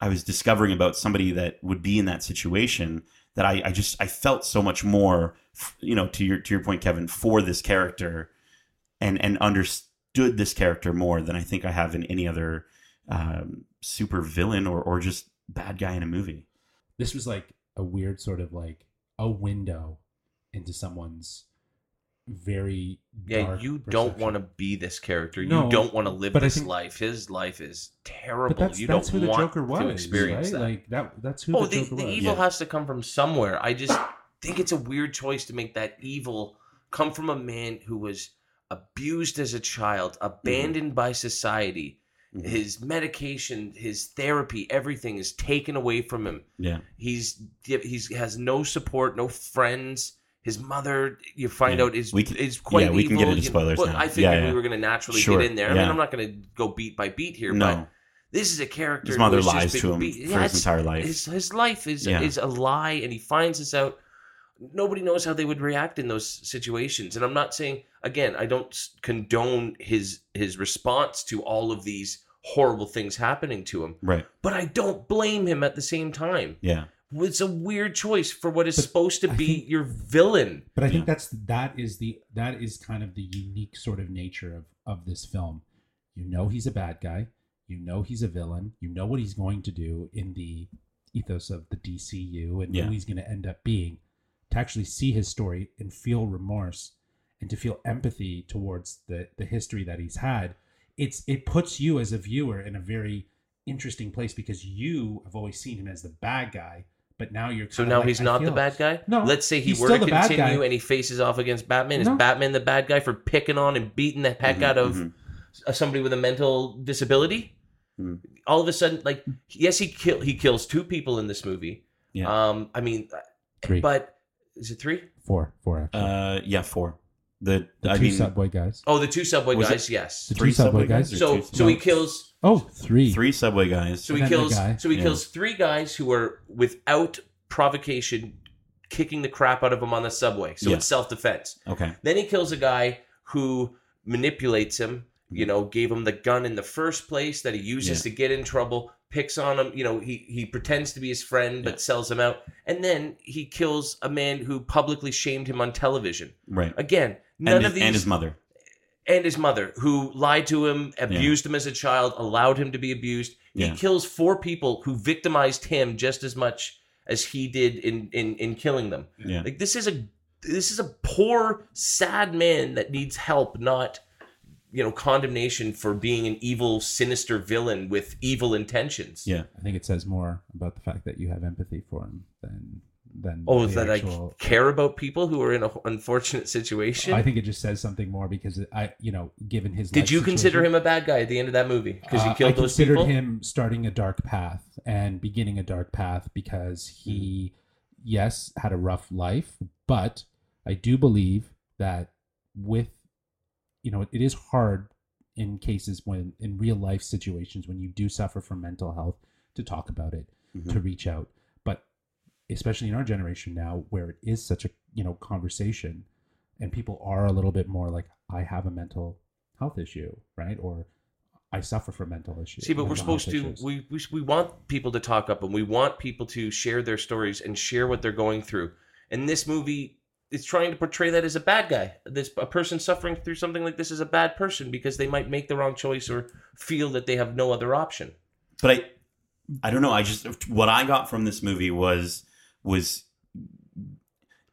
i was discovering about somebody that would be in that situation that i i just i felt so much more you know to your to your point kevin for this character and and understood this character more than i think i have in any other um, super villain or or just bad guy in a movie. This was like a weird sort of like a window into someone's very Yeah, dark you don't perception. want to be this character. No, you don't want to live this think- life. His life is terrible. But that's you that's don't who the want Joker was, to experience right? that. Like that. That's who oh, the the, the evil Yeah. has to come from somewhere. I just think it's a weird choice to make that evil come from a man who was abused as a child, abandoned by society. Mhm. His medication, his therapy, everything is taken away from him. yeah He's he's has no support, no friends. His mother, you find Yeah. out, is We can- is quite yeah, we can get evil. into spoilers well, now. I figured Yeah, yeah. we were going to naturally Sure, get in there. I mean. I'm not going to go beat by beat here, no but this is a character. his mother lies to him beat- for Yeah, his entire life his his life is is a lie, and he finds this out. Nobody knows how they would react in those situations, and I'm not saying again. I don't condone his his response to all of these horrible things happening to him, right but I don't blame him at the same time. yeah It's a weird choice for what is But supposed to I be think- your villain. But I think Yeah. that's that is the that is kind of the unique sort of nature of of this film. You know he's a bad guy. You know he's a villain. You know what he's going to do in the ethos of the DCU and Yeah. who he's going to end up being. To actually see his story and feel remorse and to feel empathy towards the the history that he's had, it's it puts you as a viewer in a very interesting place because you have always seen him as the bad guy, but now you're So now like, he's not the bad guy. No, let's say he he's were to continue and he faces off against Batman. Is No. Batman the bad guy for picking on and beating the heck Mhm, out of mhm. uh, somebody with a mental disability? Mhm. All of a sudden, like yes, he kill he kills two people in this movie. Yeah. Um, I mean, Three. but is it three? Four, four actually. uh yeah four the, the i two mean subway guys. Oh, the two subway Was it- guys. Yes. The three two subway subway guys. guys So two- so he kills Oh, three. three subway guys So he And kills. guy. So he Yeah. kills three guys who are without provocation, kicking the crap out of him on the subway. So Yeah. it's self defense. okay Then he kills a guy who manipulates him you mm-hmm. know, gave him the gun in the first place that he uses Yeah. to get in trouble, picks on him, you know, he he pretends to be his friend but Yeah. sells him out, and then he kills a man who publicly shamed him on television. Right. Again, none And his, of these and his mother. And his mother, who lied to him, abused him as a child, allowed him to be abused. He kills four people who victimized him just as much as he did in in in killing them. Yeah. Like this is a this is a poor, sad man that needs help, not you know condemnation for being an evil, sinister villain with evil intentions. Yeah. I think it says more about the fact that you have empathy for him than than Oh, that actual- I care about people who are in an unfortunate situation. I think it just says something more because I, you know, given his. Did you consider him a bad guy at the end of that movie because he Uh, killed I those considered people? him starting a dark path and beginning a dark path because he, yes, had a rough life, but I do believe that with, you know, it is hard in cases when in real life situations when you do suffer from mental health to talk about it, Mhm. to reach out, especially in our generation now where it is such a you know conversation and people are a little bit more like i have a mental health issue right or i suffer from mental issues See, but we're supposed to. issues. We, we we want people to talk up, and we want people to share their stories and share what they're going through. And this movie is trying to portray that as a bad guy. This a person suffering through something like this is a bad person because they might make the wrong choice or feel that they have no other option. but I I don't know. I just what I got from this movie was was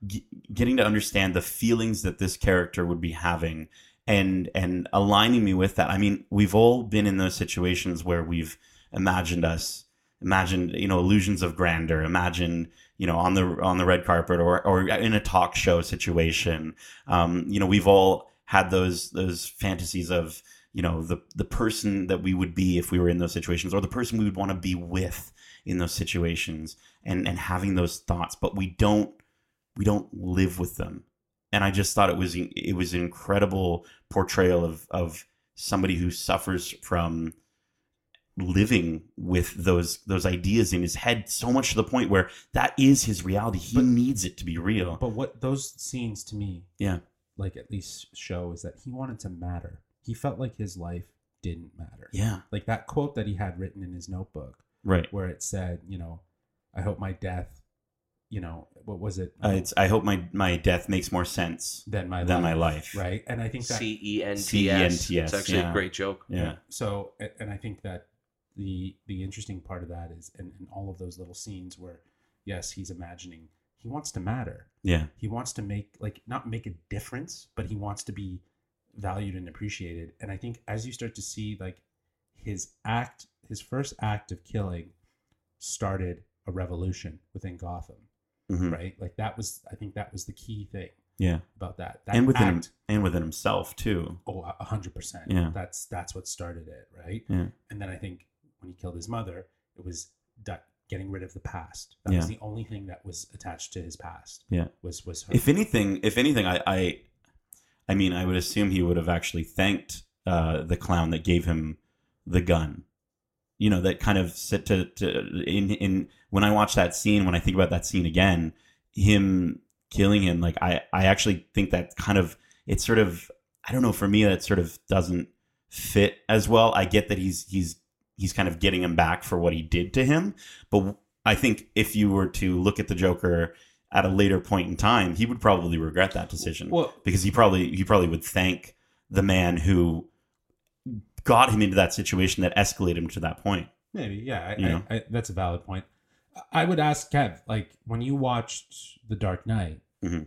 g- getting to understand the feelings that this character would be having and and aligning me with that. I mean, we've all been in those situations where we've imagined us imagined you know illusions of grandeur imagined you know on the on the red carpet or or in a talk show situation um you know we've all had those those fantasies of you know the the person that we would be if we were in those situations or the person we would want to be with in those situations and and having those thoughts but we don't we don't live with them. And i just thought it was it was an incredible portrayal of of somebody who suffers from living with those those ideas in his head so much to the point where that is his reality. He But- needs it to be real. But what those scenes to me yeah. like at least show is that he wanted to matter. He felt like his life didn't matter. Yeah. Like that quote that he had written in his notebook right. where it said you know i hope my death you know what was it? Uh, it's i hope my my death makes more sense than my than life, my life right? And i think that C E N T S. C-E-N-T-S, It's actually yeah. a great joke. yeah. So and i think that the the interesting part of that is in, in all of those little scenes where yes he's imagining he wants to matter. Yeah. He wants to make like not make a difference but he wants to be valued and appreciated. And i think as you start to see like his act his first act of killing started a revolution within gotham Mhm. right like that was i think that was the key thing yeah about that that and within him, and within himself too oh a a hundred percent Yeah. that's that's what started it right Yeah. and then i think when he killed his mother it was getting rid of the past that was Yeah. the only thing that was attached to his past Yeah. was was her if anything if anything i i i mean i would assume he would have actually thanked uh the clown that gave him the gun. You know that kind of sit to, to in in when i watch that scene when i think about that scene again him killing him like i i actually think that kind of it's sort of i don't know for me that sort of doesn't fit as well. I get that he's he's he's kind of getting him back for what he did to him but i think if you were to look at the joker at a later point in time he would probably regret that decision well because he probably he probably would thank the man who got him into that situation that escalated him to that point Maybe, yeah. I, I. I, that's a valid point. I would ask Kev, like when you watched The Dark Knight, Mhm.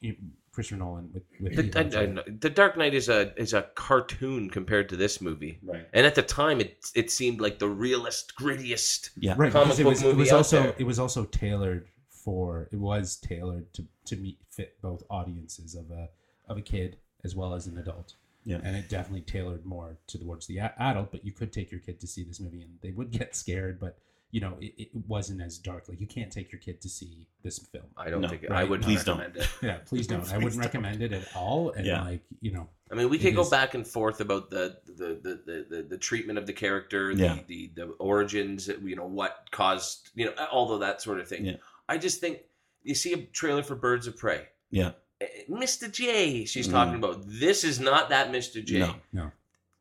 you, Christopher Nolan with, with The, Heath I- I know- the Dark Knight is a is a cartoon compared to this movie, right and at the time it it seemed like the realest, grittiest. yeah right? comic Because it book was, it movie was out also there. it was also tailored for it was tailored to to meet fit both audiences of a of a kid as well as an adult. Yeah. and it definitely tailored more towards the a- adult. But you could take your kid to see this movie, and they would get scared. But you know, it, it wasn't as dark. Like you can't take your kid to see this film. I don't No, think I right. would Please don't. recommend it. Yeah, please don't. I wouldn't don't. recommend it at all. And Yeah. like you know, I mean, we It could go is- back and forth about the the the the, the, the treatment of the character, the, Yeah. the the origins, you know, what caused, you know, all of that sort of thing. Yeah. I just think you see a trailer for Birds of Prey. yeah Mr. J, she's Mm. talking about. This is not that Mr. J. No. No.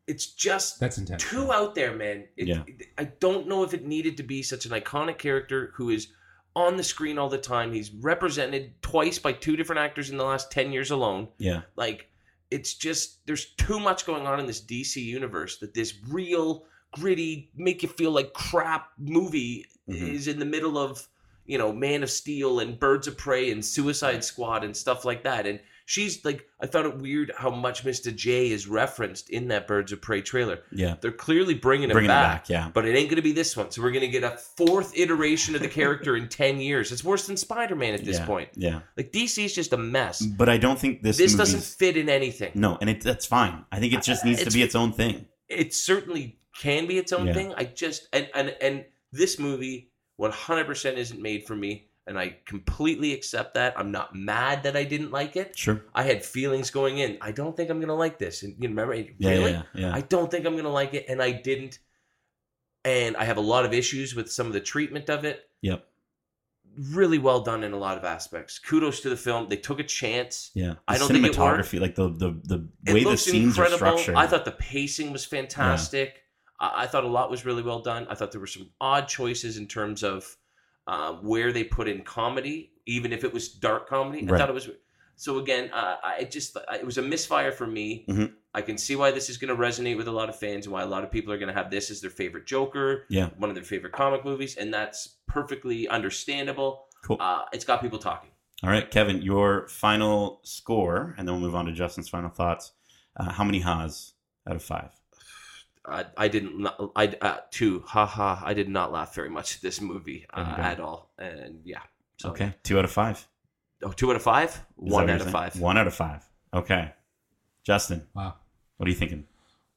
it's just That's intense. too out there, man. It, Yeah. it- I don't know if it needed to be such an iconic character who is on the screen all the time. He's represented twice by two different actors in the last 10 years alone. Yeah. Like, it's just, there's too much going on in this DC universe that this real, gritty, make you feel like crap movie Mhm. is in the middle of, you know, Man of Steel and Birds of Prey and Suicide Squad and stuff like that. And she's like, I found it weird how much Mr. J is referenced in that Birds of Prey trailer. Yeah. They're clearly bringing him Bringing it back, back. Yeah. but it ain't going to be this one. So we're going to get a fourth iteration of the character in 10 years. It's worse than Spider Man at this yeah. point. Yeah. Like, DC is just a mess. But I don't think this This, doesn't fit in anything. No, and it, that's fine. I think it just uh, needs to be its own thing. It certainly can be its own Yeah. thing. I just, and, and, and this movie 100% isn't made for me. And I completely accept that. I'm not mad that I didn't like it. Sure. I had feelings going in. I don't think I'm going to like this. And you remember, Yeah. really? Yeah. Yeah. I don't think I'm gonna like it, and I didn't. And I have a lot of issues with some of the treatment of it. Yep. Really well done in a lot of aspects. Kudos to the film. They took a chance. Yeah. I don't think it worked. cinematography, like the the the way the scenes are structured. I thought the pacing was fantastic. I, I thought a lot was really well done. I thought there were some odd choices in terms of uh, where they put in comedy, even if it was dark comedy. I thought it was. So again, uh, I just it was a misfire for me. Mhm. I can see why this is going to resonate with a lot of fans and why a lot of people are going to have this as their favorite Joker, Yeah. one of their favorite comic movies, and that's perfectly understandable. Cool. Uh, it's got people talking. All right, Kevin, your final score, and then we'll move on to Justin's final thoughts. Uh, how many ha's out of five? I, I didn't not, I uh, two haha I did not laugh very much at this movie uh, There you go. at all and yeah so Okay, two out of five. oh, two out of five Is one out of five One out of five. Okay, Justin, Wow. what are you thinking?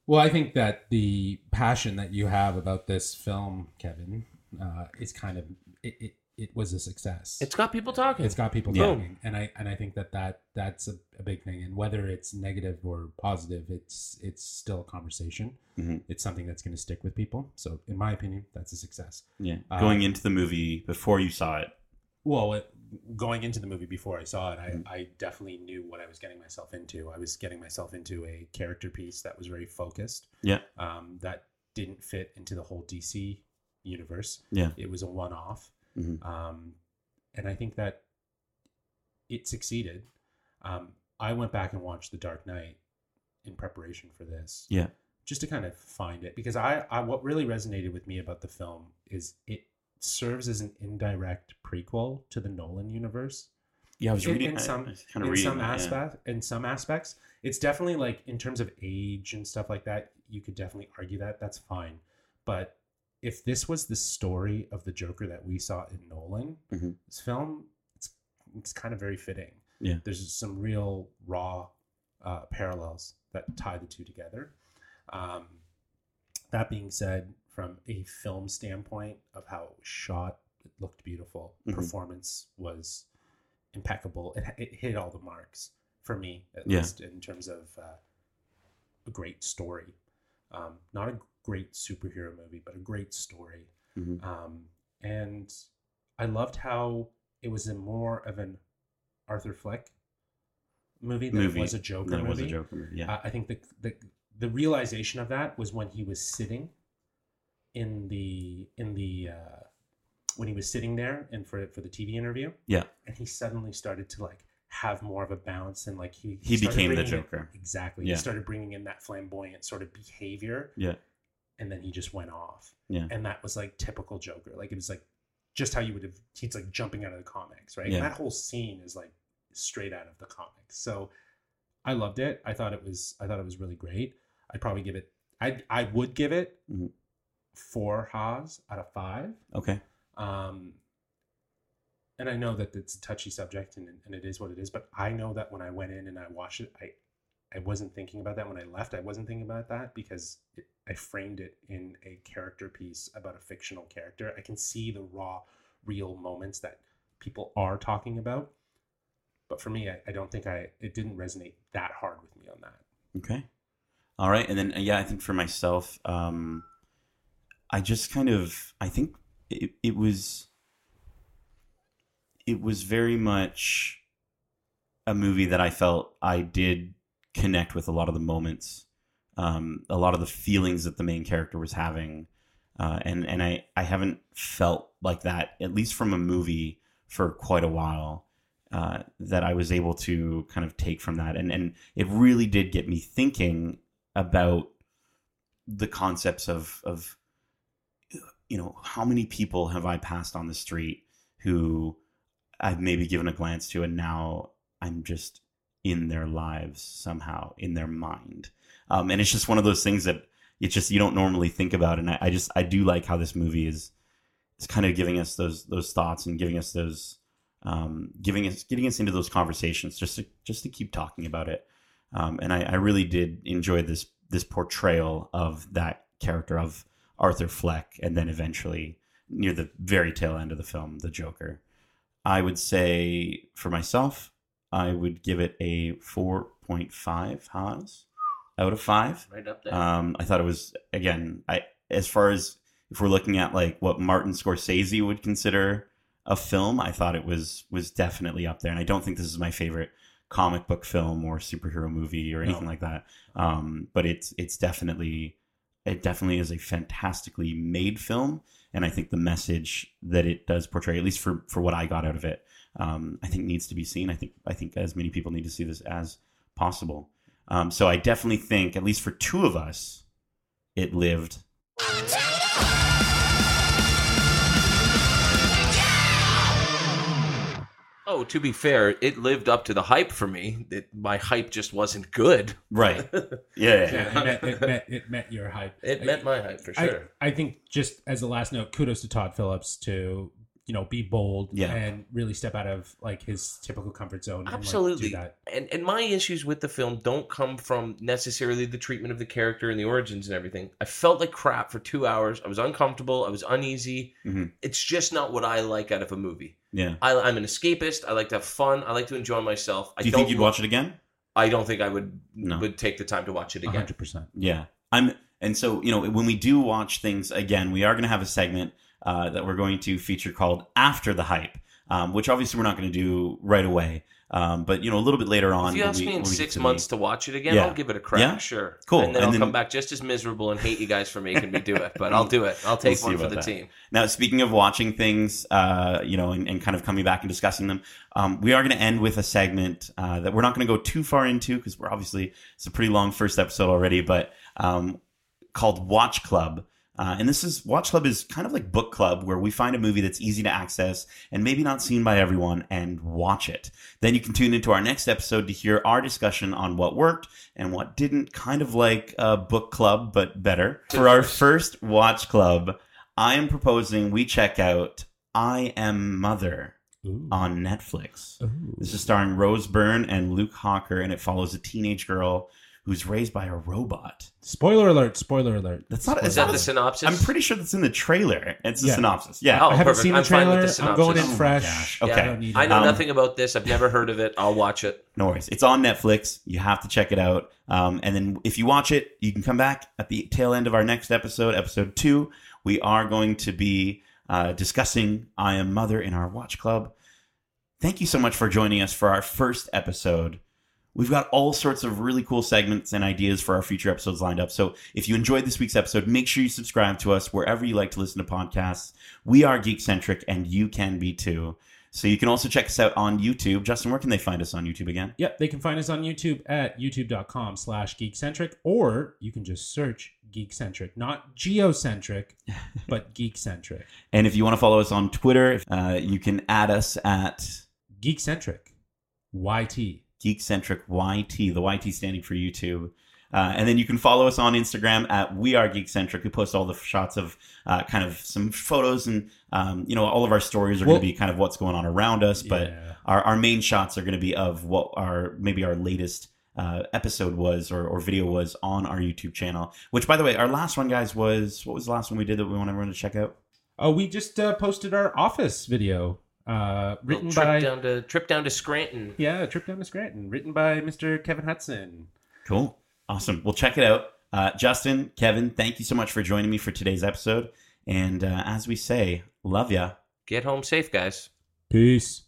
Well, I think that the passion that you have about this film, Kevin, uh, is kind of it, it. It was a success. it's got people talking it's got people Yeah. talking, and I and I think that that that's a, a big thing. And whether it's negative or positive, it's it's still a conversation. Mhm. It's something that's going to stick with people. So, in my opinion, that's a success. Yeah, Uh, going into the movie before you saw it. Well, it, going into the movie before I saw it, I, Mhm. I definitely knew what I was getting myself into. I was getting myself into a character piece that was very focused. Yeah. Um, that didn't fit into the whole DC universe. Yeah. It was a one Mhm. Um, and I think that it succeeded. Um, I went back and watched The Dark Knight in preparation for this. Yeah. Just to kind of find it because I, I what really resonated with me about the film is it serves as an indirect prequel to the Nolan universe Yeah, I was In- reading. in some- I was kind of in some that, yeah. in some aspects it's definitely like in terms of age and stuff like that you could definitely argue that that's fine but if this was the story of the joker that we saw in nolan's Mhm. film it's it's kind of very fitting Yeah. there's some real raw uh, parallels that tie the two together um, that being said from a film standpoint of how it was shot it looked beautiful Mhm. performance was impeccable it, it hit all the marks for me at Yeah. least in terms of uh, a great story um, not a great superhero movie but a great story Mhm. um, and i loved how it was a more of an arthur fleck movie than Movie it was a joker That movie was a Joker movie. Yeah. I- I think the, the the realization of that was when he was sitting in the in the uh, when he was sitting there and for for the TV interview. Yeah. and he suddenly started to like have more of a bounce and like he He started became the bringing in- Joker. exactly. Yeah. He started bringing in that flamboyant sort of behavior. Yeah. And then he just went off. Yeah. and that was like typical Joker. Like it was like just how you would have. He's like jumping out of the comics, right? Yeah. And that whole scene is like straight out of the comics. So I loved it. I thought it was I thought it was really great. I'd probably give it I I would give it Mhm. four Haas out of five. Okay. Um and I know that it's a touchy subject and, and it is what it is, but I know that when I went in and I watched it, I I wasn't thinking about that when I left. I wasn't thinking about that because it, I framed it in a character piece about a fictional character. I can see the raw, real moments that people are talking about. But for me, I, I don't think I it didn't resonate that hard with me on that. Okay. All right, and then uh, yeah, I think for myself, um, I just kind of I think it, it was it was very much a movie that I felt I did connect with a lot of the moments um, a lot of the feelings that the main character was having, uh, and and I I haven't felt like that at least from a movie for quite a while. Uh, that I was able to kind of take from that, and and it really did get me thinking about the concepts of of you know how many people have I passed on the street who I've maybe given a glance to, and now I'm just in their lives somehow in their mind, um, and it's just one of those things that it's just you don't normally think about, and I, I just I do like how this movie is is kind of giving us those those thoughts and giving us those um, giving us getting us into those conversations just to just to keep talking about it. Um, and I, I really did enjoy this this portrayal of that character of Arthur Fleck, and then eventually near the very tail end of the film, the Joker. I would say for myself, I would give it a four point five Haas out of five. Right up there. Um, I thought it was again. I as far as if we're looking at like what Martin Scorsese would consider a film, I thought it was was definitely up there. And I don't think this is my favorite comic book film or superhero movie or anything like that. Um, but it's it's definitely it definitely is a fantastically made film, and I think the message that it does portray, at least for for what I got out of it, um, I think needs to be seen. I think I think as many people need to see this as possible. Um, so I definitely think, at least for two of us, it lived. oh, to be fair, it lived up to the hype for me. It, my hype just wasn't good. Right. Yeah. Yeah, it met, it met it met your hype. It met my hype for I, sure. I think just as a last note, kudos to Todd Phillips to you know be bold Yeah. and really step out of like his typical comfort zone. And, like, Absolutely. do that. And and my issues with the film don't come from necessarily the treatment of the character and the origins and everything. I felt like crap for two hours. I was uncomfortable. I was uneasy. Mhm. It's just not what I like out of a movie. Yeah. I, I'm an escapist. I like to have fun. I like to enjoy myself. I Do you think you'd watch it again? I don't think I would No. would take the time to watch it again. hundred percent. Yeah. I'm and so, you know, when we do watch things again, we are going to have a segment uh, that we're going to feature called After the Hype, um, which obviously we're not going to do right away. Um, but, you know, a little bit later on. If you ask we- me in when we get six to the- months to watch it again, Yeah. I'll give it a crack. Yeah? Sure. Cool. And then And I'll then- come back just as miserable and hate you guys for making me do it. But I'll do it. I'll take see one for the that. team. Now, speaking of watching things, uh, you know, and, and kind of coming back and discussing them, um, we are going to end with a segment uh, that we're not going to go too far into because we're obviously it's a pretty long first episode already, but um, called Watch Club. Uh, and this is Watch Club is kind of like book club where we find a movie that's easy to access and maybe not seen by everyone and watch it. Then you can tune into our next episode to hear our discussion on what worked and what didn't, kind of like a book club, but better. For our first Watch Club, I am proposing we check out I Am Mother Ooh. on Netflix. Ooh. This is starring Rose Byrne and Luke Hawker, and it follows a teenage girl who's raised by a robot. Spoiler alert! Spoiler alert! That's not. Is that the a- synopsis? I'm pretty sure that's in the trailer. It's the Yeah. synopsis. Yeah. Oh, I haven't perfect. seen the I'm trailer. the I'm going in synopsis. Oh my fresh. gosh. Yeah, Okay. I I know Um, nothing about this. I've never heard of it. I'll watch it. No worries. It's on Netflix. You have to check it out. Um, and then if you watch it, you can come back at the tail end of our next episode, episode two. We are going to be uh, discussing I Am Mother in our Watch Club. Thank you so much for joining us for our first episode. We've got all sorts of really cool segments and ideas for our future episodes lined up. So if you enjoyed this week's episode, make sure you subscribe to us wherever you like to listen to podcasts. We are geek centric and you can be too. So you can also check us out on YouTube. Justin, where can they find us on YouTube again? Yep, they can find us on YouTube at youtube.com slash geekcentric, or you can just search geekcentric, not geocentric, but geekcentric. And if you want to follow us on Twitter, uh, you can add us at Geekcentric. YT. Geekcentric YT, the YT standing for YouTube. Uh, and then you can follow us on Instagram at We Are Geekcentric. We post all the shots of uh, kind of some photos and, um, you know, all of our stories are Well- going to be kind of what's going on around us. But Yeah. our, our main shots are going to be of what our, maybe our latest uh, episode was or, or video was on our YouTube channel. Which, by the way, our last one, guys, was what was the last one we did that we want everyone to check out? Oh, we just uh, posted our office video, uh, written trip by down to trip down to Scranton. yeah, a trip down to Scranton, written by Mr. Kevin Hudson. Cool. Awesome. Well, check it out. Uh, Justin, Kevin, thank you so much for joining me for today's episode. And uh, as we say, love ya. Get home safe, guys. Peace.